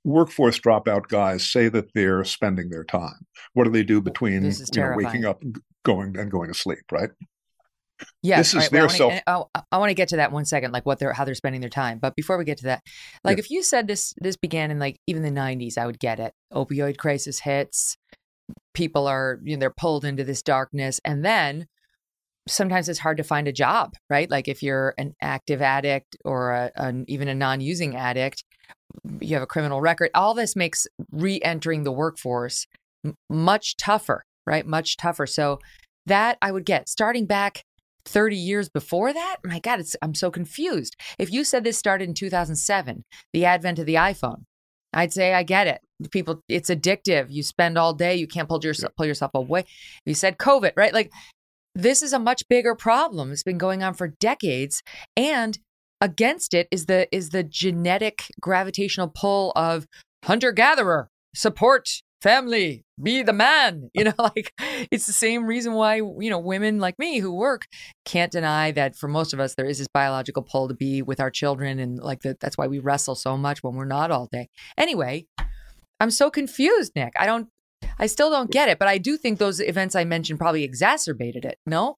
workforce dropout guys say that they're spending their time. What do they do between you know, waking up and going and going to sleep, right? Yeah, this is right, their well, self. Oh, I wanna, I, I want to get to that one second, like what they're how they're spending their time. But before we get to that, like Yeah. if you said this this began in like even the '90s, I would get it. Opioid crisis hits, people are you know they're pulled into this darkness, and then sometimes it's hard to find a job, right? Like if you're an active addict or a, an, even a non-using addict, you have a criminal record. All this makes re-entering the workforce m- much tougher, right? Much tougher. So that I would get starting back 30 years before that. My God, it's I'm so confused. If you said this started in 2007, the advent of the iPhone, I'd say I get it. People, it's addictive. You spend all day, you can't pull yourself pull yourself away. You said COVID, right? Like this is a much bigger problem. It's been going on for decades, and against it is the is the genetic gravitational pull of hunter gatherer support family be the man you know like it's the same reason why you know women like me who work can't deny that for most of us there is this biological pull to be with our children and like that that's why we wrestle so much when we're not all day anyway i'm so confused nick i don't i still don't get it but i do think those events i mentioned probably exacerbated it no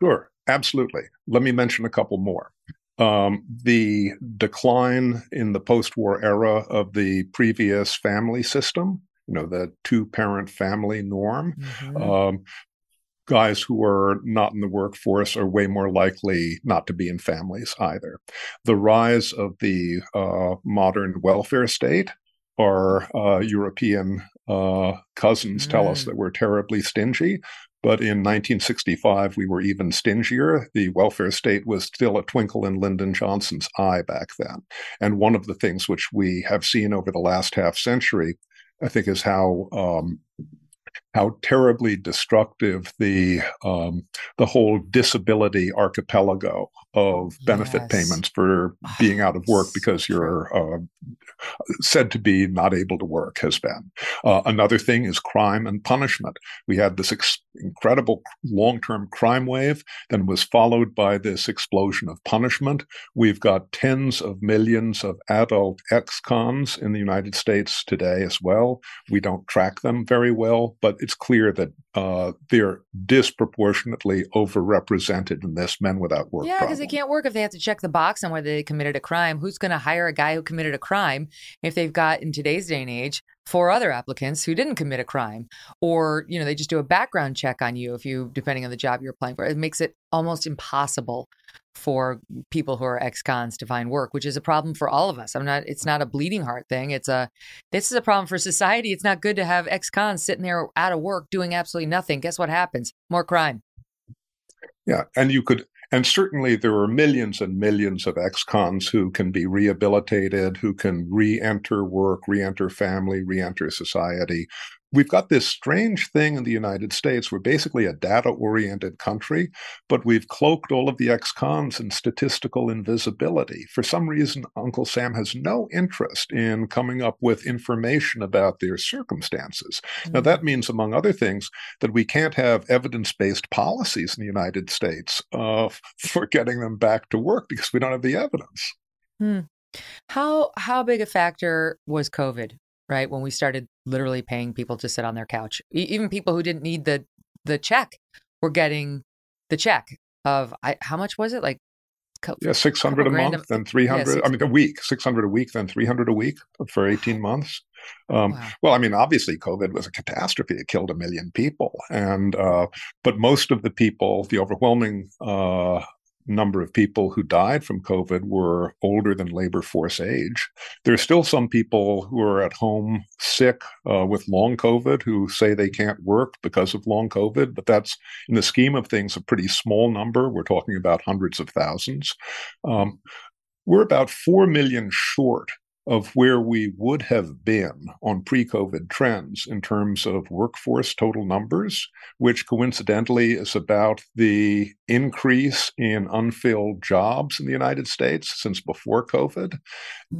Sure, absolutely. Let me mention a couple more. Um, the decline in the post war era of the previous family system, you know, the two parent family norm. Um, guys who are not in the workforce are way more likely not to be in families either. The rise of the uh, modern welfare state. Our uh, European uh, cousins tell us that we're terribly stingy. But in 1965, we were even stingier. The welfare state was still a twinkle in Lyndon Johnson's eye back then. And one of the things which we have seen over the last half century, I think, is how um, how terribly destructive the um, the whole disability archipelago of benefit Yes. payments for being out of work because you're uh, said to be not able to work has been. Uh, another thing is crime and punishment. We had this ex- incredible long term crime wave, then was followed by this explosion of punishment. We've got tens of millions of adult ex cons in the United States today as well. We don't track them very well, but it's clear that uh, they're disproportionately overrepresented in this men without work Yeah, because they can't work if they have to check the box on whether they committed a crime. Who's going to hire a guy who committed a crime if they've got, in today's day and age, four other applicants who didn't commit a crime? Or, you know, they just do a background check on you if you, depending on the job you're applying for. It makes it almost impossible for people who are ex-cons to find work, which is a problem for all of us. I'm not, it's not a bleeding heart thing. It's a, this is a problem for society. It's not good to have ex-cons sitting there out of work doing absolutely nothing. Guess what happens? More crime. Yeah, and you could, and certainly there are millions and millions of ex-cons who can be rehabilitated, who can re-enter work, re-enter family, re-enter society. We've got this strange thing in the United States. We're basically a data-oriented country, but we've cloaked all of the ex-cons in statistical invisibility. For some reason, Uncle Sam has no interest in coming up with information about their circumstances. Now, that means, among other things, that we can't have evidence-based policies in the United States uh, for getting them back to work because we don't have the evidence. Hmm. How how big a factor was COVID? Right when we started literally paying people to sit on their couch, E- even people who didn't need the the check were getting the check of I, how much was it? Like co- Yeah, six hundred a month, then three hundred. six- I mean, a week, six hundred a week, then three hundred a week for eighteen months. Um, Well, I mean, obviously, COVID was a catastrophe. It killed a million people, and uh, but most of the people, the overwhelming uh, number of people who died from COVID were older than labor force age. There are still some people who are at home sick uh, with long COVID who say they can't work because of long COVID, but that's in the scheme of things a pretty small number. We're talking about hundreds of thousands. Um, we're about 4 million short of where we would have been on pre COVID trends in terms of workforce total numbers, which coincidentally is about the increase in unfilled jobs in the United States since before COVID.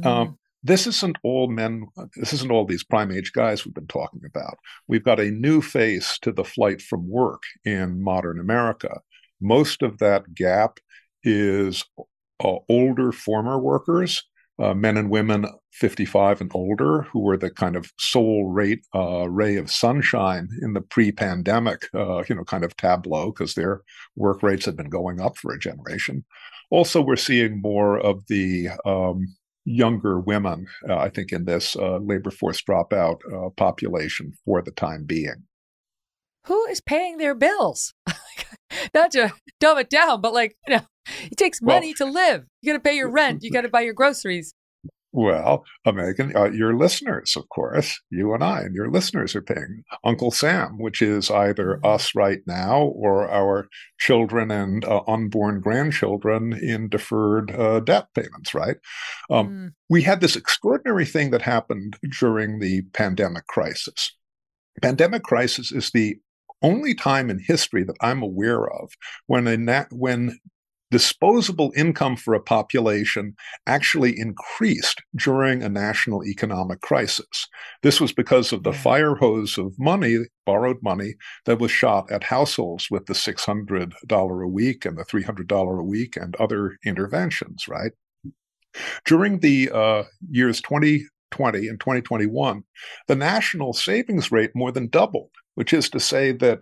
Um, this isn't all men, this isn't all these prime age guys we've been talking about. We've got a new face to the flight from work in modern America. Most of that gap is uh, older former workers uh, men and women 55 and older, who were the kind of sole rate, uh, ray of sunshine in the pre-pandemic, uh, you know, kind of tableau because their work rates had been going up for a generation. Also, we're seeing more of the um, younger women, uh, I think, in this uh, labor force dropout uh, population for the time being. Who is paying their bills? Not to dumb it down, but like, you know, it takes money well, to live. You got to pay your rent. You got to buy your groceries. Well, Megyn, uh, your listeners, of course, you and I, and your listeners are paying Uncle Sam, which is either mm-hmm. us right now or our children and uh, unborn grandchildren in deferred uh, debt payments, right? Um, mm. We had this extraordinary thing that happened during the pandemic crisis. Pandemic crisis is the only time in history that I'm aware of when a na- when disposable income for a population actually increased during a national economic crisis. This was because of the fire hose of money, borrowed money, that was shot at households with the $600 a week and the $300 a week and other interventions, right? During the uh, years 2020 and 2021, the national savings rate more than doubled, which is to say that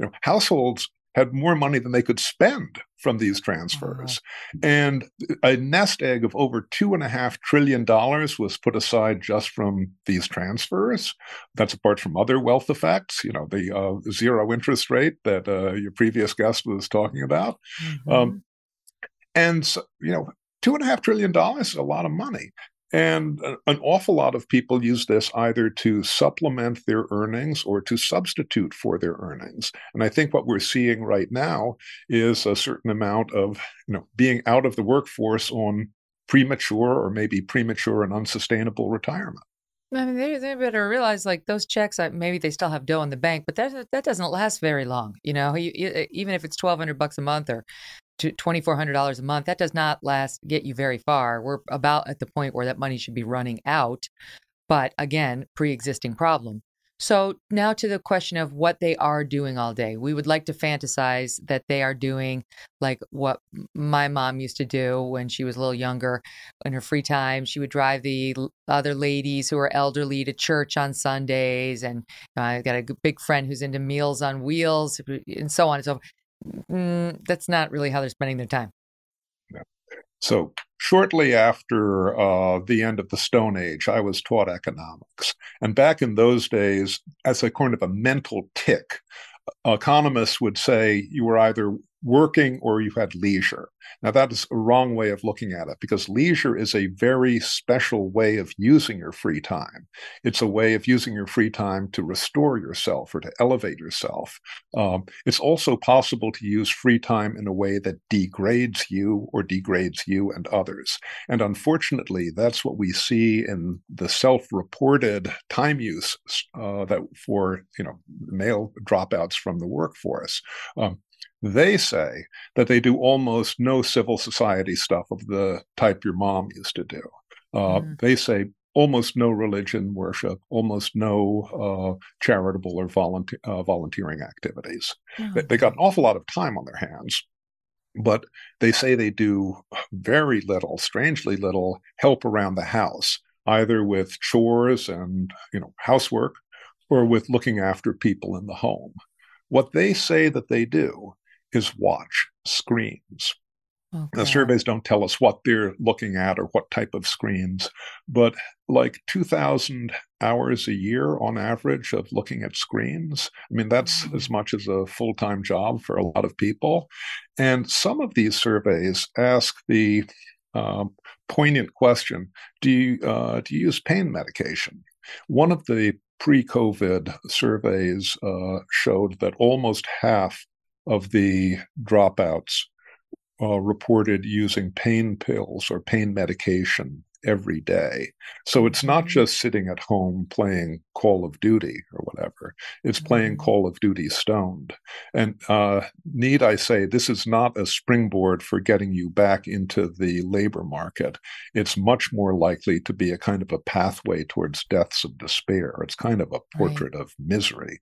you know, households had more money than they could spend from these transfers. And a nest egg of over two and a half trillion dollars was put aside just from these transfers. That's apart from other wealth effects, you know, the uh, zero interest rate that uh, your previous guest was talking about. Mm-hmm. Um, and, so, you know, two and a half trillion dollars is a lot of money. And an awful lot of people use this either to supplement their earnings or to substitute for their earnings. And I think what we're seeing right now is a certain amount of, you know, being out of the workforce on premature or maybe premature and unsustainable retirement. I mean, they, they better realize like those checks. Maybe they still have dough in the bank, but that that doesn't last very long. You know, you, you, even if it's twelve hundred bucks a month or $2400 a month that does not last get you very far. We're about at the point where that money should be running out but again pre-existing problem. So now to the question of what they are doing all day. We would like to fantasize that they are doing like what my mom used to do when she was a little younger in her free time. She would drive the other ladies who are elderly to church on sundays and uh, i got a big friend who's into meals on wheels and so on and so forth mm, that's not really how they're spending their time. So, shortly after uh, the end of the Stone Age, I was taught economics. And back in those days, as a kind of a mental tick, economists would say you were either working or you had leisure. Now, that is a wrong way of looking at it because leisure is a very special way of using your free time. It's a way of using your free time to restore yourself or to elevate yourself. Um, it's also possible to use free time in a way that degrades you or degrades you and others. And unfortunately, that's what we see in the self-reported time use uh, that for you know male dropouts from the workforce. Um, they say that they do almost no civil society stuff of the type your mom used to do. Uh, mm. They say almost no religion worship, almost no uh, charitable or volunteer, uh, volunteering activities. Oh, they, they got an awful lot of time on their hands, but they say they do very little, strangely little help around the house, either with chores and you know housework or with looking after people in the home. What they say that they do is watch screens. Okay. The surveys don't tell us what they're looking at or what type of screens, but like 2,000 hours a year on average of looking at screens. I mean, that's mm-hmm. as much as a full time job for a lot of people. And some of these surveys ask the uh, poignant question do you, uh, do you use pain medication? One of the pre COVID surveys uh, showed that almost half of the dropouts uh, reported using pain pills or pain medication every day. So it's not mm-hmm. just sitting at home playing Call of Duty or whatever. It's playing mm-hmm. Call of Duty stoned. And uh, need I say, this is not a springboard for getting you back into the labor market. It's much more likely to be a kind of a pathway towards deaths of despair. It's kind of a portrait right. of misery.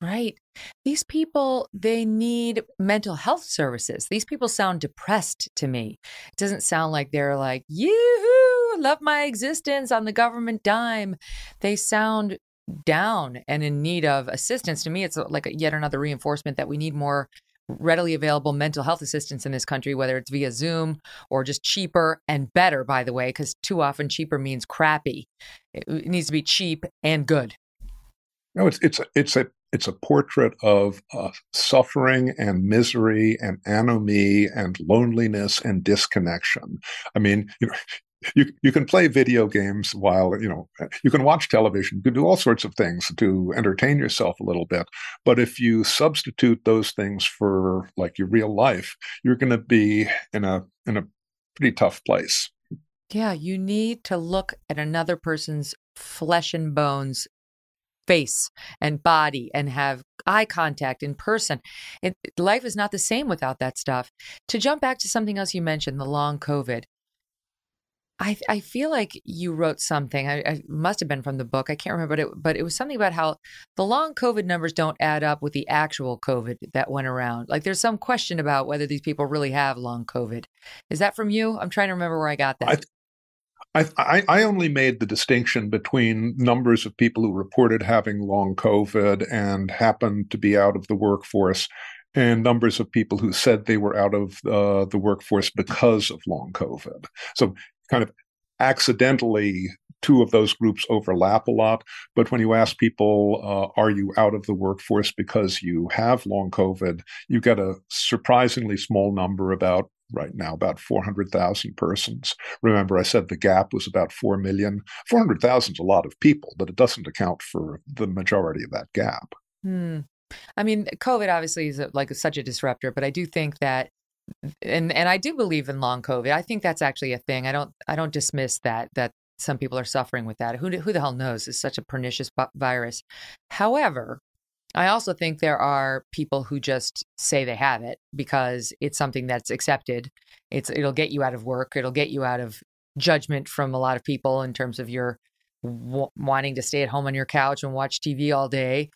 Right. These people, they need mental health services. These people sound depressed to me. It doesn't sound like they're like, yoo love my existence on the government dime. They sound down and in need of assistance. To me, it's uh, like a, yet another reinforcement that we need more readily available mental health assistance in this country, whether it's via Zoom or just cheaper and better, by the way, because too often cheaper means crappy. It needs to be cheap and good. No, it's it's it's a it's a portrait of uh, suffering and misery and anomie and loneliness and disconnection. I mean, you know, you you can play video games while you know you can watch television. You can do all sorts of things to entertain yourself a little bit. But if you substitute those things for like your real life you're going to be in a in a pretty tough place. Yeah you need to look at another person's flesh and bones face and body and have eye contact in person. It, life is not the same without that stuff. To jump back to something else you mentioned, the long COVID. I I feel like you wrote something. I, I, must have been from the book. I can't remember, but it but it was something about how the long COVID numbers don't add up with the actual COVID that went around. Like there's some question about whether these people really have long COVID. Is that from you? I'm trying to remember where I got that. I, I, I only made the distinction between numbers of people who reported having long COVID and happened to be out of the workforce and numbers of people who said they were out of uh, the workforce because of long COVID. So kind of accidentally two of those groups overlap a lot. But when you ask people, uh, are you out of the workforce because you have long COVID, you get a surprisingly small number, about right now, about 400,000 persons. Remember, I said the gap was about 4 million. 400,000 is a lot of people, but it doesn't account for the majority of that gap. Hmm. I mean, COVID obviously is a, like such a disruptor, but I do think that and and I do believe in long COVID. I think that's actually a thing. I don't I don't dismiss that that some people are suffering with that. Who who the hell knows? It's such a pernicious virus. However, I also think there are people who just say they have it because it's something that's accepted. It's it'll get you out of work. It'll get you out of judgment from a lot of people in terms of your w- wanting to stay at home on your couch and watch TV all day.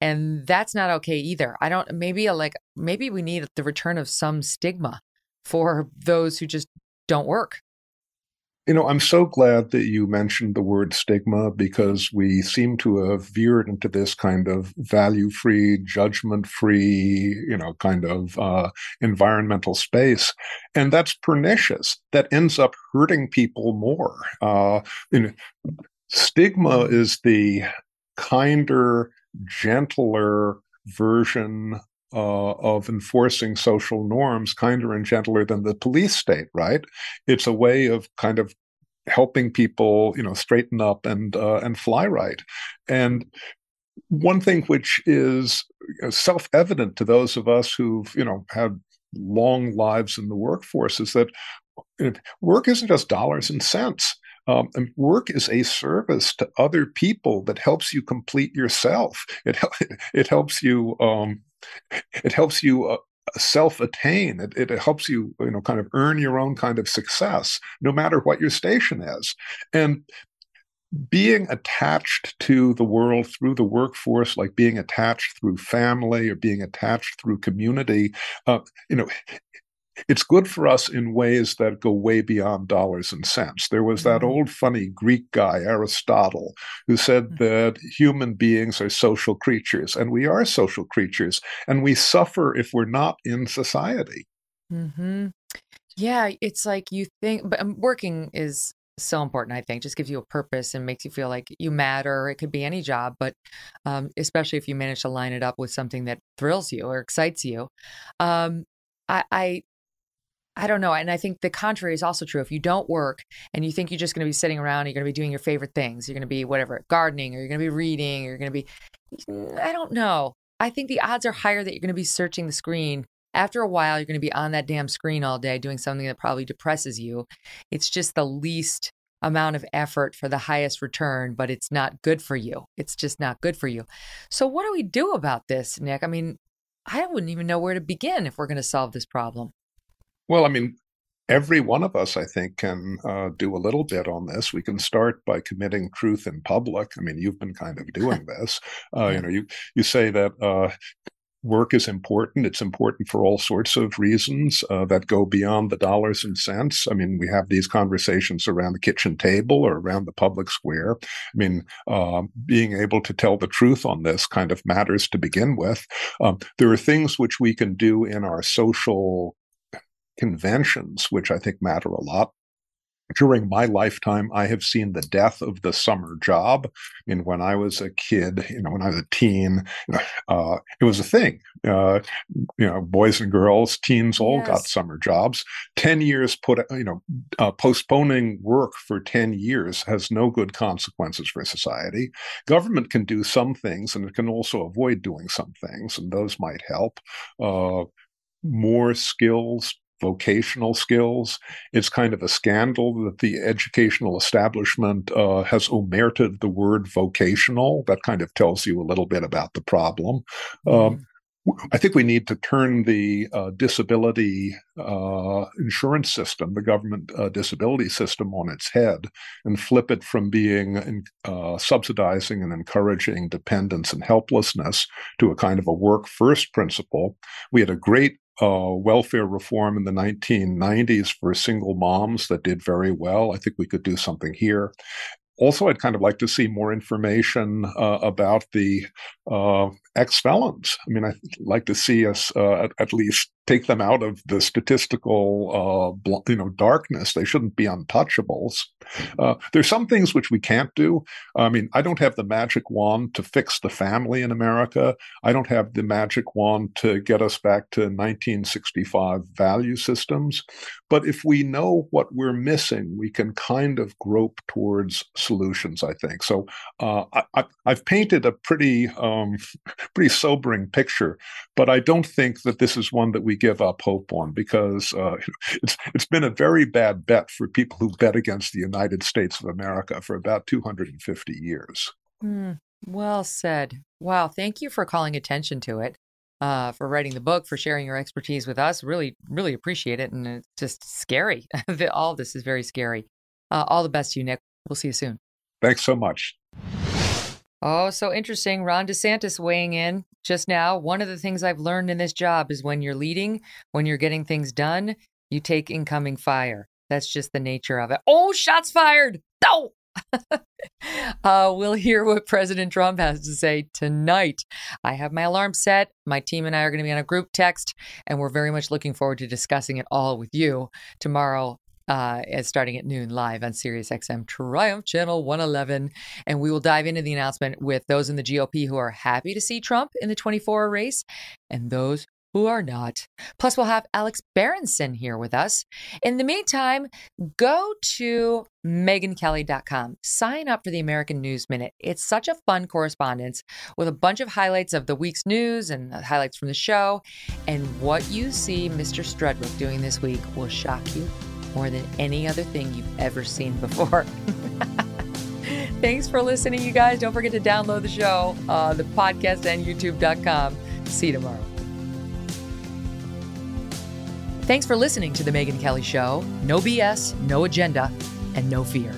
And that's not okay either. I don't, maybe uh, like, maybe we need the return of some stigma for those who just don't work. You know, I'm so glad that you mentioned the word stigma because we seem to have veered into this kind of value free, judgment free, you know, kind of uh, environmental space. And that's pernicious. That ends up hurting people more. Uh, you know, Stigma is the kinder, gentler version uh, of enforcing social norms, kinder and gentler than the police state, right? It's a way of kind of helping people, you know, straighten up and uh, and fly right. And one thing which is self-evident to those of us who've, you know, had long lives in the workforce is that work isn't just dollars and cents. Um, and work is a service to other people that helps you complete yourself. It it helps you um, it helps you uh, self attain. It, it helps you you know kind of earn your own kind of success, no matter what your station is. And being attached to the world through the workforce, like being attached through family or being attached through community, uh, you know, it's good for us in ways that go way beyond dollars and cents. There was that mm-hmm. old funny Greek guy, Aristotle, who said mm-hmm. that human beings are social creatures, and we are social creatures, and we suffer if we're not in society. Mm-hmm. Yeah, it's like you think, but um, working is so important. I think just gives you a purpose and makes you feel like you matter. It could be any job, but um, especially if you manage to line it up with something that thrills you or excites you. Um, I, I I don't know. And I think the contrary is also true. If you don't work and you think you're just going to be sitting around, you're going to be doing your favorite things, you're going to be whatever, gardening, or you're going to be reading, or you're going to be, mm, I don't know. I think the odds are higher that you're going to be searching the screen. After a while, you're going to be on that damn screen all day doing something that probably depresses you. It's just the least amount of effort for the highest return, but it's not good for you. It's just not good for you. So, what do we do about this, Nick? I mean, I wouldn't even know where to begin if we're going to solve this problem. Well, I mean, every one of us, I think, can uh, do a little bit on this. We can start by committing truth in public. I mean, you've been kind of doing this. Uh, you know, you you say that uh, work is important. It's important for all sorts of reasons uh, that go beyond the dollars and cents. I mean, we have these conversations around the kitchen table or around the public square. I mean, uh, being able to tell the truth on this kind of matters to begin with. Um, there are things which we can do in our social conventions, which I think matter a lot during my lifetime, I have seen the death of the summer job. And when I was a kid, you know, when I was a teen, uh, it was a thing. Uh, you know, boys and girls, teens all yes. got summer jobs. Ten years put, you know, uh, postponing work for ten years has no good consequences for society. Government can do some things, and it can also avoid doing some things, and those might help. Uh, more skills vocational skills. It's kind of a scandal that the educational establishment uh, has omitted the word vocational. That kind of tells you a little bit about the problem. Um, mm-hmm. I think we need to turn the uh, disability uh, insurance system, the government uh, disability system, on its head and flip it from being uh, subsidizing and encouraging dependence and helplessness to a kind of a work first principle. We had a great uh, welfare reform in the 1990s for single moms that did very well. I think we could do something here. Also, I'd kind of like to see more information uh, about the uh, ex felons. I mean, I'd like to see us uh, at, at, least take them out of the statistical, uh, you know, darkness. They shouldn't be untouchables. Uh, there's some things which we can't do. I mean, I don't have the magic wand to fix the family in America. I don't have the magic wand to get us back to 1965 value systems. But if we know what we're missing, we can kind of grope towards solutions. I think so. Uh, I, have painted a pretty, um, pretty sobering picture, but I don't think that this is one that we give up hope on because uh, it's it's been a very bad bet for people who bet against the United States of America for about 250 years. Mm, well said. Wow, thank you for calling attention to it. Uh, for writing the book, for sharing your expertise with us. Really, really appreciate it. And it's just scary. all this is very scary. Uh, all the best to you, Nick. We'll see you soon. Thanks so much. Oh, so interesting. Ron DeSantis weighing in just now. One of the things I've learned in this job is when you're leading, when you're getting things done, you take incoming fire. That's just the nature of it. Oh, shots fired. No. uh, we'll hear what President Trump has to say tonight. I have my alarm set. My team and I are going to be on a group text, and we're very much looking forward to discussing it all with you tomorrow uh, starting at noon live on SiriusXM Triumph Channel 111. And we will dive into the announcement with those in the GOP who are happy to see Trump in the 24 race and those who are not. Plus, we'll have Alex Berenson here with us. In the meantime, go to megynkelly.com. Sign up for the American News Minute. It's such a fun correspondence with a bunch of highlights of the week's news and highlights from the show. And what you see Mr. Strudwick doing this week will shock you more than any other thing you've ever seen before. Thanks for listening, you guys. Don't forget to download the show, uh, the podcast, and youtube.com. See you tomorrow. Thanks for listening to The Megyn Kelly Show. No BS, no agenda, and no fear.